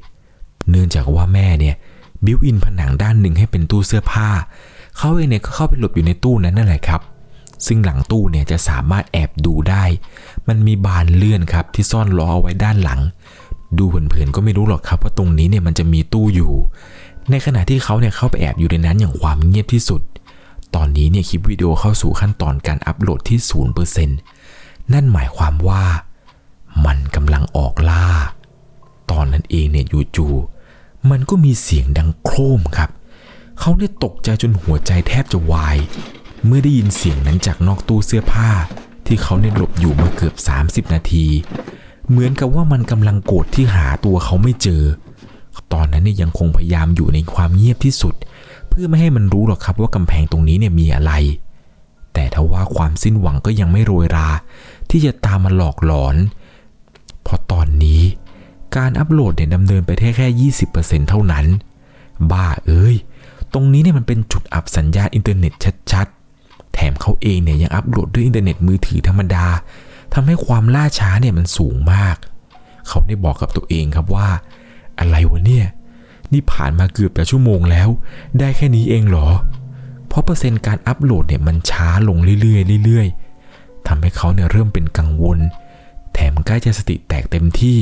เนื่องจากว่าแม่เนี่ยบิวอินผนังด้านหนึ่งให้เป็นตู้เสื้อผ้า เขาเองเนี่ยก็เข้าไปหลบอยู่ในตู้นั้นนั่นแหละครับซึ่งหลังตู้เนี่ยจะสามารถแอบดูได้ มันมีบานเลื่อนครับที่ซ่อนล้อเอาไว้ด้านหลัง ดูเผินๆก็ไม่รู้หรอกครับว่าตรงนี้เนี่ยมันจะมีตู้อยู่ ในขณะที่เขาเนี่ยเข้าไปแอบอยู่ในนั้นอย่างความเงียบที่สุด ตอนนี้เนี่ยคลิปวิดีโอเข้าสู่ขั้นตอนการอัปโหลดที่0%นั่นหมายความว่ามันกำลังออกล่า ตอนนั้นเองเนี่ยจู่ๆมันก็มีเสียงดังโครมครับ เขาเนี่ยตกใจจนหัวใจแทบจะวาย เมื่อได้ยินเสียงนั้นจากนอกตู้เสื้อผ้า ที่เขาเนี่ยหลบอยู่มาเกือบ 30 นาที เหมือนกับว่ามันกำลังโกรธที่หาตัวเขาไม่เจอ ตอนนั้นเนี่ยยังคงพยายามอยู่ในความเงียบที่สุด เพื่อไม่ให้มันรู้หรอกครับว่ากำแพงตรงนี้เนี่ยมีอะไร แต่ทว่าความสิ้นหวังก็ยังไม่โรยรา ที่จะตามมาหลอกหลอนเพราะตอนนี้การอัปโหลดเนี่ยดำเนินไปแค่แค่20%เท่านั้น บ้าเอ้ย ตรงนี้เนี่ยมันเป็นจุดอับสัญญาณอินเทอร์เน็ตชัดๆ แถมเขาเองเนี่ยยังอัปโหลดด้วยอินเทอร์เน็ตมือถือธรรมดา ทำให้ความล่าช้าเนี่ยมันสูงมาก เขาได้บอกกับตัวเองครับว่า อะไรวะเนี่ย นี่ผ่านมาเกือบจะชั่วโมงแล้ว ได้แค่นี้เองเหรอ เพราะเปอร์เซ็นต์การอัปโหลดเนี่ยมันช้าลงเรื่อยๆเรื่อยๆทำให้เขาเนี่ยเริ่มเป็นกังวล แถมใกล้จะสติแตกเต็มที่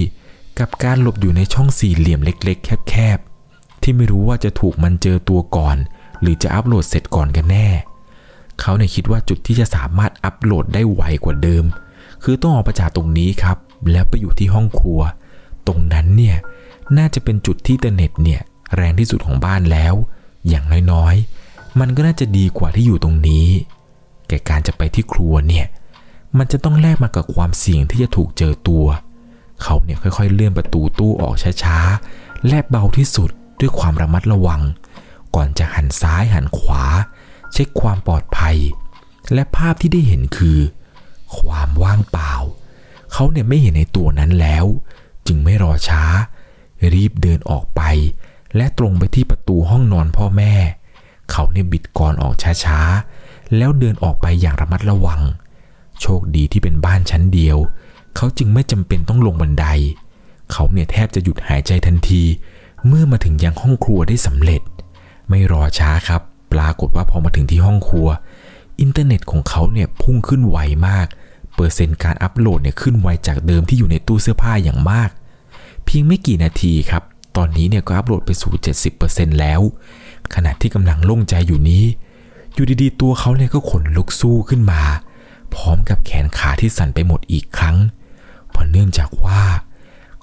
กับการหลบอยู่ในช่องสี่เหลี่ยมเล็ก ๆ แคบๆ ที่ไม่รู้ว่าจะถูกมันเจอตัวก่อน หรือจะอัปโหลดเสร็จก่อนกันแน่ เขาเนี่ยคิดว่าจุดที่จะสามารถอัปโหลดได้ไวกว่าเดิม คือต้องออกไปจากตรงนี้ครับ แล้วไปอยู่ที่ห้องครัว ตรงนั้นเนี่ยน่าจะเป็นจุดที่เทอร์เน็ตเนี่ยแรงที่สุดของบ้านแล้ว อย่างน้อยๆ มันก็น่าจะดีกว่าที่อยู่ตรงนี้ แก่การจะไปที่ครัวเนี่ยมันจะต้องแลกมากับความเสี่ยงที่จะถูกเจอตัว เขาเนี่ยค่อยๆ เลื่อนประตูตู้ออกช้าๆ และเบาที่สุดด้วยความระมัดระวัง ก่อนจะหันซ้ายหันขวา เช็คความปลอดภัย และภาพที่ได้เห็นคือ ความว่างเปล่า เขาเนี่ยไม่เห็นในตัวนั้นแล้ว จึงไม่รอช้า รีบเดินออกไป และตรงไปที่ประตูห้องนอนพ่อแม่ เขาเนี่ยบิดกรออกช้าๆ แล้วเดินออกไปอย่างระมัดระวัง โชคดีที่เป็นบ้านชั้นเดียว เขาจึงไม่จำเป็นต้องลงบันได เขาเนี่ยแทบจะหยุดหายใจทันที เมื่อมาถึงยังห้องครัวได้สำเร็จ ไม่รอช้าครับ ปรากฏว่าพอมาถึงที่ห้องครัว อินเทอร์เน็ตของเขาเนี่ยพุ่งขึ้นไวมาก เปอร์เซ็นต์การอัปโหลดเนี่ยขึ้นไวจากเดิมที่อยู่ในตู้เสื้อผ้าอย่างมาก เพียงไม่กี่นาทีครับ ตอนนี้เนี่ยก็อัปโหลดไปสู่ 70%แล้ว ขณะที่กำลังโล่งใจอยู่นี้ อยู่ดีๆ ตัวเขาเนี่ยก็ขนลุกสู้ขึ้นมา พร้อมกับแขนขาที่สั่นไปหมดอีกครั้งเพราะเนื่องจากว่า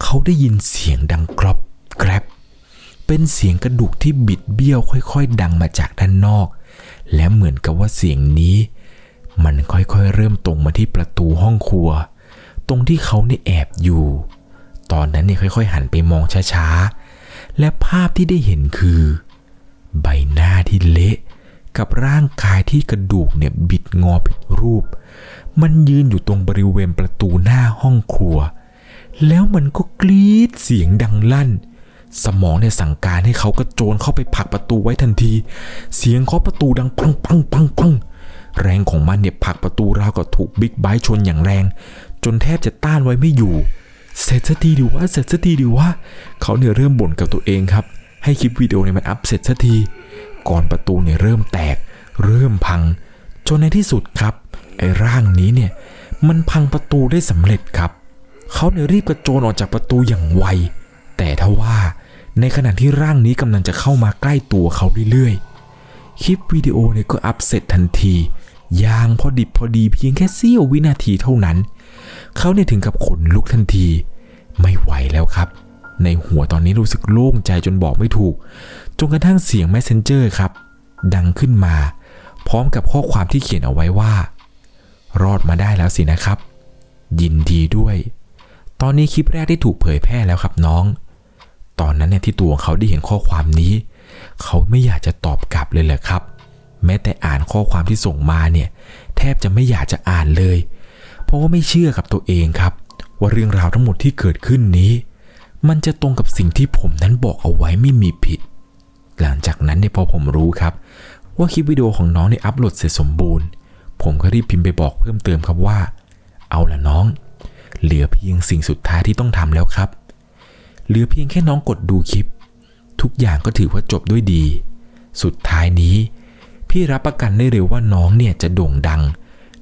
เขาได้ยินเสียงดังกรอบแกรบเป็นเสียงกระดูกที่บิดเบี้ยวค่อย ๆ ดังมาจากด้านนอก และเหมือนกับว่าเสียงนี้ มันค่อยๆเริ่มตรงมาที่ประตูห้องครัว ตรงที่เขาเนี่ยแอบอยู่ ตอนนั้นเนี่ยค่อย ๆ หันไปมองช้าๆ และภาพที่ได้เห็นคือ ใบหน้าที่เละกับร่างกายที่กระดูกเนี่ยบิดงอผิดรูป มันยืนอยู่ตรงบริเวณประตูหน้าห้องครัว แล้วมันก็กรีดเสียงดังลั่น สมองเนี่ยสั่งการให้เขากระโจนเข้าไปผลักประตูไว้ทันที เสียงเคาะประตูดังปังปังปังปังแรงของมันเนี่ยผลักประตูราวกับถูกบิ๊กไบค์ชนอย่างแรง จนแทบจะต้านไว้ไม่อยู่ เสร็จสักทีดิวะเสร็จสักทีดิวะเขาเนี่ยเริ่มบ่นกับตัวเองครับ ให้คลิปวิดีโอเนี่ยมันอัพเสร็จสักทีก่อนประตูเนี่ยเริ่มแตก เริ่มพัง จนในที่สุดครับ ไอ้ร่างนี้เนี่ย มันพังประตูได้สำเร็จครับ เขาเนี่ยรีบกระโจนออกจากประตูอย่างไว แต่ทว่า ในขณะที่ร่างนี้กำลังจะเข้ามาใกล้ตัวเขาเรื่อยๆ คลิปวิดีโอเนี่ยก็อัพเสร็จทันที ยางพอดิบพอดีเพียงแค่เสี้ยววินาทีเท่านั้น เขาเนี่ยถึงกับขนลุกทันที ไม่ไหวแล้วครับ ในหัวตอนนี้รู้สึกโล่งใจจนบอกไม่ถูก จนกระทั่งเสียง Messenger ครับ ดังขึ้นมา พร้อมกับข้อความที่เขียนเอาไว้ว่า รอดมาได้แล้วสินะครับ ยินดีด้วย ตอนนี้คลิปแรกได้ถูกเผยแพร่แล้วครับน้อง ตอนนั้นเนี่ยที่ตัวของเขาได้เห็นข้อความนี้ เขาไม่อยากจะตอบกลับเลยแหละครับ แม้แต่อ่านข้อความที่ส่งมาเนี่ยแทบจะไม่อยากจะอ่านเลย เพราะว่าไม่เชื่อกับตัวเองครับ ว่าเรื่องราวทั้งหมดที่เกิดขึ้นนี้ มันจะตรงกับสิ่งที่ผมนั้นบอกเอาไว้ไม่มีผิด หลังจากนั้นเนี่ยพอผมรู้ครับ ว่าคลิปวิดีโอของน้องเนี่ยอัปโหลดเสร็จสมบูรณ์ ผมก็รีบพิมพ์ไปบอกเพิ่มเติมครับว่า เอาละน้อง เหลือเพียงสิ่งสุดท้ายที่ต้องทำแล้วครับ หลือเพียงแค่น้องกดดูคลิป ทุกอย่างก็ถือว่าจบด้วยดี สุดท้ายนี้ พี่รับประกันได้เลยว่าน้องเนี่ยจะโด่งดัง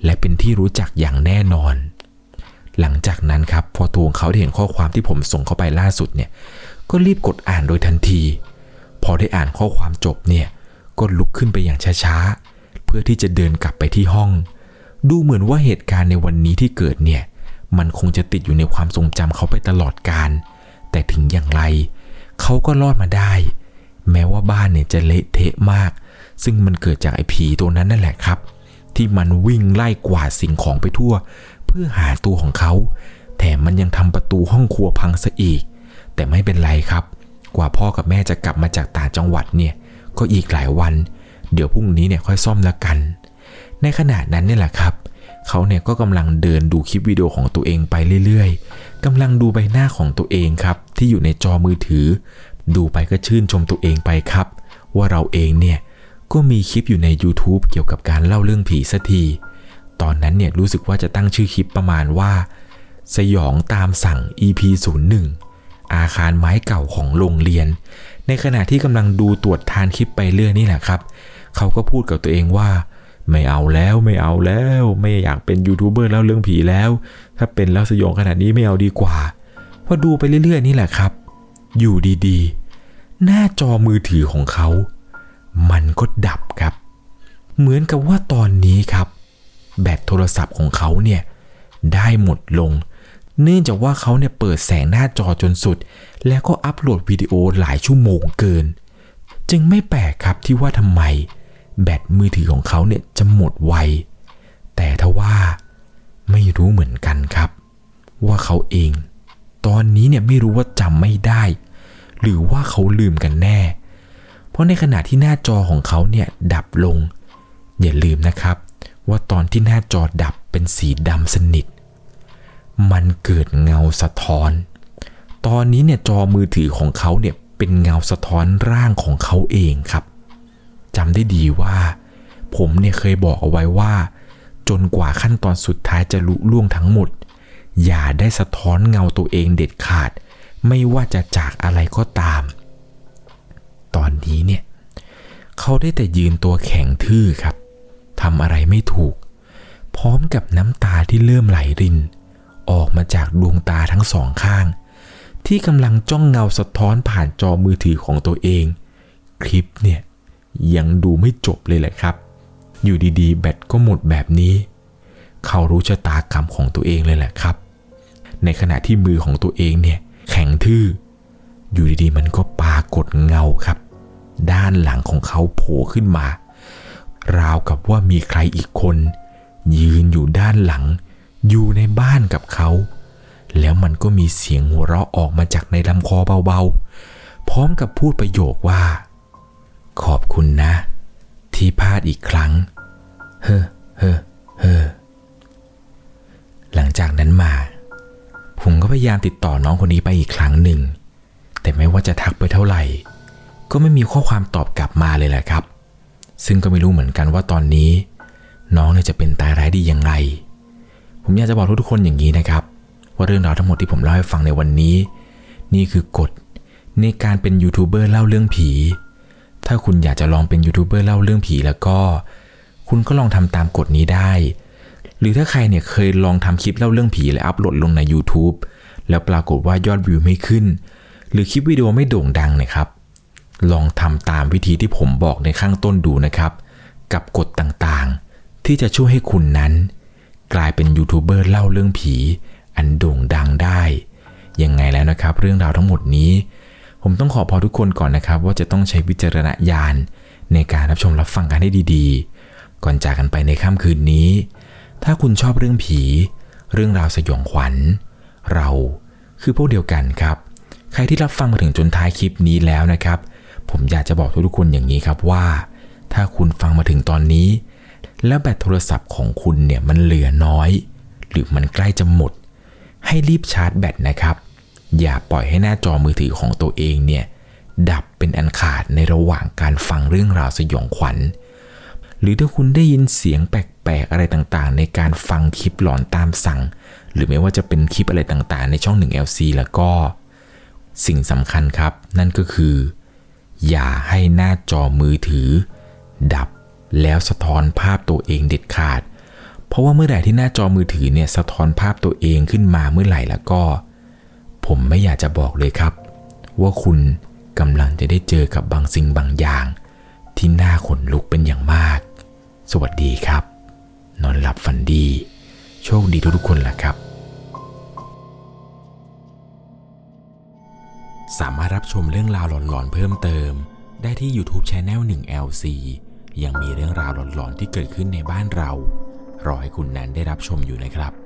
และเป็นที่รู้จักอย่างแน่นอน หลังจากนั้นครับพอตัวงเขาได้เห็นข้อความที่ผมส่งเข้าไปล่าสุดเนี่ย ก็รีบกดอ่านโดยทันที พอได้อ่านข้อความจบเนี่ยก็ลุกขึ้นไปอย่างช้าๆ เพื่อที่จะเดินกลับไปที่ห้อง ดูเหมือนว่าเหตุการณ์ในวันนี้ที่เกิดเนี่ย มันคงจะติดอยู่ในความทรงจำเขาไปตลอดกาล แต่ถึงอย่างไร เขาก็รอดมาได้ แม้ว่าบ้านเนี่ยจะเละเทะมาก ซึ่งมันเกิดจากไอ้ผีตัวนั้นนั่นแหละครับ ที่มันวิ่งไล่กวาดสิ่งของไปทั่ว เพื่อหาตัวของเขา แถมมันยังทำประตูห้องครัวพังซะอีก แต่ไม่เป็นไรครับ กว่าพ่อกับแม่จะกลับมาจากต่างจังหวัดเนี่ย ก็อีกหลายวัน เดี๋ยวพรุ่งนี้เนี่ยค่อยซ่อมแล้วกัน ในขณะนั้นเนี่ยแหละครับเขาเนี่ยก็กำลังเดินดูคลิปวิดีโอของตัวเองไปเรื่อย กำลังดูใบหน้าของตัวเองครับ ที่อยู่ในจอมือถือ ดูไปก็ชื่นชมตัวเองไปครับ ว่าเราเองเนี่ยก็มีคลิปอยู่ใน YouTube เกี่ยวกับการเล่าเรื่องผีสัทีตอนนั้นเนี่ยรู้สึกว่าจะตั้งชื่อคลิปประมาณว่า สยองตามสั่ง EP 01อาคารไม้เก่าของโรงเรียน ในขณะที่กำลังดูตรวจทานคลิปไปเรื่อยนี่แหละครับ เขาก็พูดกับตัวเองว่า ไม่เอาแล้วไม่เอาแล้ว ไม่อยากเป็นยูทูบเบอร์แล้วเรื่องผีแล้ว ถ้าเป็นแล้วสยองขนาดนี้ไม่เอาดีกว่าพอดูไปเรื่อยๆนี่แหละครับ อยู่ดีๆ หน้าจอมือถือของเขา มันก็ดับครับ เหมือนกับว่าตอนนี้ครับ แบตโทรศัพท์ของเขาเนี่ยได้หมดลง เนื่องจากว่าเขาเนี่ยเปิดแสงหน้าจอจนสุด แล้วก็อัปโหลดวิดีโอหลายชั่วโมงเกิน จึงไม่แปลกครับที่ว่าทำไม แบตมือถือของเขาเนี่ยจะหมดไว แต่ทว่าไม่รู้เหมือนกันครับ ว่าเขาเอง ตอนนี้เนี่ยไม่รู้ว่าจำไม่ได้ หรือว่าเขาลืมกันแน่ เพราะในขณะที่หน้าจอของเขาเนี่ยดับลง อย่าลืมนะครับ ว่าตอนที่หน้าจอดับเป็นสีดำสนิท มันเกิดเงาสะท้อน ตอนนี้เนี่ยจอมือถือของเขาเนี่ยเป็นเงาสะท้อนร่างของเขาเองครับ จำได้ดีว่า ผมเนี่ยเคยบอกเอาไว้ว่า จนกว่าขั้นตอนสุดท้ายจะลุล่วงทั้งหมด อย่าได้สะท้อนเงาตัวเองเด็ดขาด ไม่ว่าจะจากอะไรก็ตาม ตอนนี้เนี่ย เขาได้แต่ยืนตัวแข็งทื่อครับทำอะไรไม่ถูก พร้อมกับน้ำตาที่เริ่มไหลริน ออกมาจากดวงตาทั้งสองข้าง ที่กำลังจ้องเงาสะท้อนผ่านจอมือถือของตัวเอง คลิปเนี่ย ยังดูไม่จบเลยแหละครับ อยู่ดีๆ แบตก็หมดแบบนี้ เขารู้ชะตากรรมของตัวเองเลยแหละครับ ในขณะที่มือของตัวเองเนี่ยแข็งทื่อ อยู่ดีๆ มันก็ปรากฏเงาครับ ด้านหลังของเขาโผล่ขึ้นมา ราวกับว่ามีใครอีกคน ยืนอยู่ด้านหลัง อยู่ในบ้านกับเขา แล้วมันก็มีเสียงหัวเราะออกมาจากในลำคอเบาๆ พร้อมกับพูดประโยคว่า ขอบคุณนะ ที่พลาดอีกครั้ง เฮ้อเฮ้อเฮ้อหลังจากนั้นมา ผมก็พยายามติดต่อน้องคนนี้ไปอีกครั้งหนึ่ง แต่ไม่ว่าจะทักไปเท่าไหร่ ก็ไม่มีข้อความตอบกลับมาเลยแหละครับ ซึ่งก็ไม่รู้เหมือนกันว่าตอนนี้ น้องเนี่ยจะเป็นตายร้ายดียังไง ผมอยากจะบอกทุกคนอย่างนี้นะครับ ว่าเรื่องราวทั้งหมดที่ผมเล่าให้ฟังในวันนี้ นี่คือกฎในการเป็นยูทูบเบอร์เล่าเรื่องผี ถ้าคุณอยากจะลองเป็นยูทูบเบอร์เล่าเรื่องผีแล้วก็ คุณก็ลองทำตามกฎนี้ได้ หรือถ้าใครเนี่ยเคยลองทำคลิปเล่าเรื่องผีและอัปโหลดลงใน YouTube แล้วปรากฏว่ายอดวิวไม่ขึ้น หรือคลิปวิดีโอไม่โด่งดังนะครับ ลองทำตามวิธีที่ผมบอกในข้างต้นดูนะครับ กับกฎต่างๆ ที่จะช่วยให้คุณนั้น กลายเป็นยูทูบเบอร์เล่าเรื่องผี อันโด่งดังได้ยังไงแล้วนะครับ เรื่องราวทั้งหมดนี้ ผมต้องขอพอทุกคนก่อนนะครับ ว่าจะต้องใช้วิจารณญาณในการรับชมรับฟังกันให้ดีๆ ก่อนจากกันไปในค่ำคืนนี้ ถ้าคุณชอบเรื่องผี เรื่องราวสยองขวัญ เราคือพวกเดียวกันครับ ใครที่รับฟังมาถึงจนท้ายคลิปนี้แล้วนะครับ ผมอยากจะบอกทุกๆคนอย่างนี้ครับว่า ถ้าคุณฟังมาถึงตอนนี้ แล้วแบตโทรศัพท์ของคุณเนี่ยมันเหลือน้อย หรือมันใกล้จะหมด ให้รีบชาร์จแบตนะครับ อย่าปล่อยให้หน้าจอมือถือของตัวเองเนี่ยดับเป็นอันขาดในระหว่างการฟังเรื่องราวสยองขวัญ หรือถ้าคุณได้ยินเสียงแปลกๆอะไรต่างๆ ในการฟังคลิปหลอนตามสั่ง หรือไม่ว่าจะเป็นคลิปอะไรต่างๆ ในช่อง 1LC แล้วก็ สิ่งสำคัญครับ นั่นก็คือ อย่าให้หน้าจอมือถือ ดับแล้วสะท้อนภาพตัวเองเด็ดขาด เพราะว่าเมื่อไหร่ที่หน้าจอมือถือเนี่ยสะท้อนภาพตัวเองขึ้นมาเมื่อไหร่แล้วก็ ผมไม่อยากจะบอกเลยครับ ว่าคุณกำลังจะได้เจอกับบางสิ่งบางอย่าง ที่น่าขนลุกเป็นอย่างมาก สวัสดีครับ นอนหลับฝันดี โชคดีทุกๆคนแหละครับสามารถรับชมเรื่องราวหลอนๆเพิ่มเติม ได้ที่ YouTube c h anel 1 LC ยังมีเรื่องราวหลอนๆที่เกิดขึ้นในบ้านเรา รอให้คุณนั้นได้รับชมอยู่นะครับ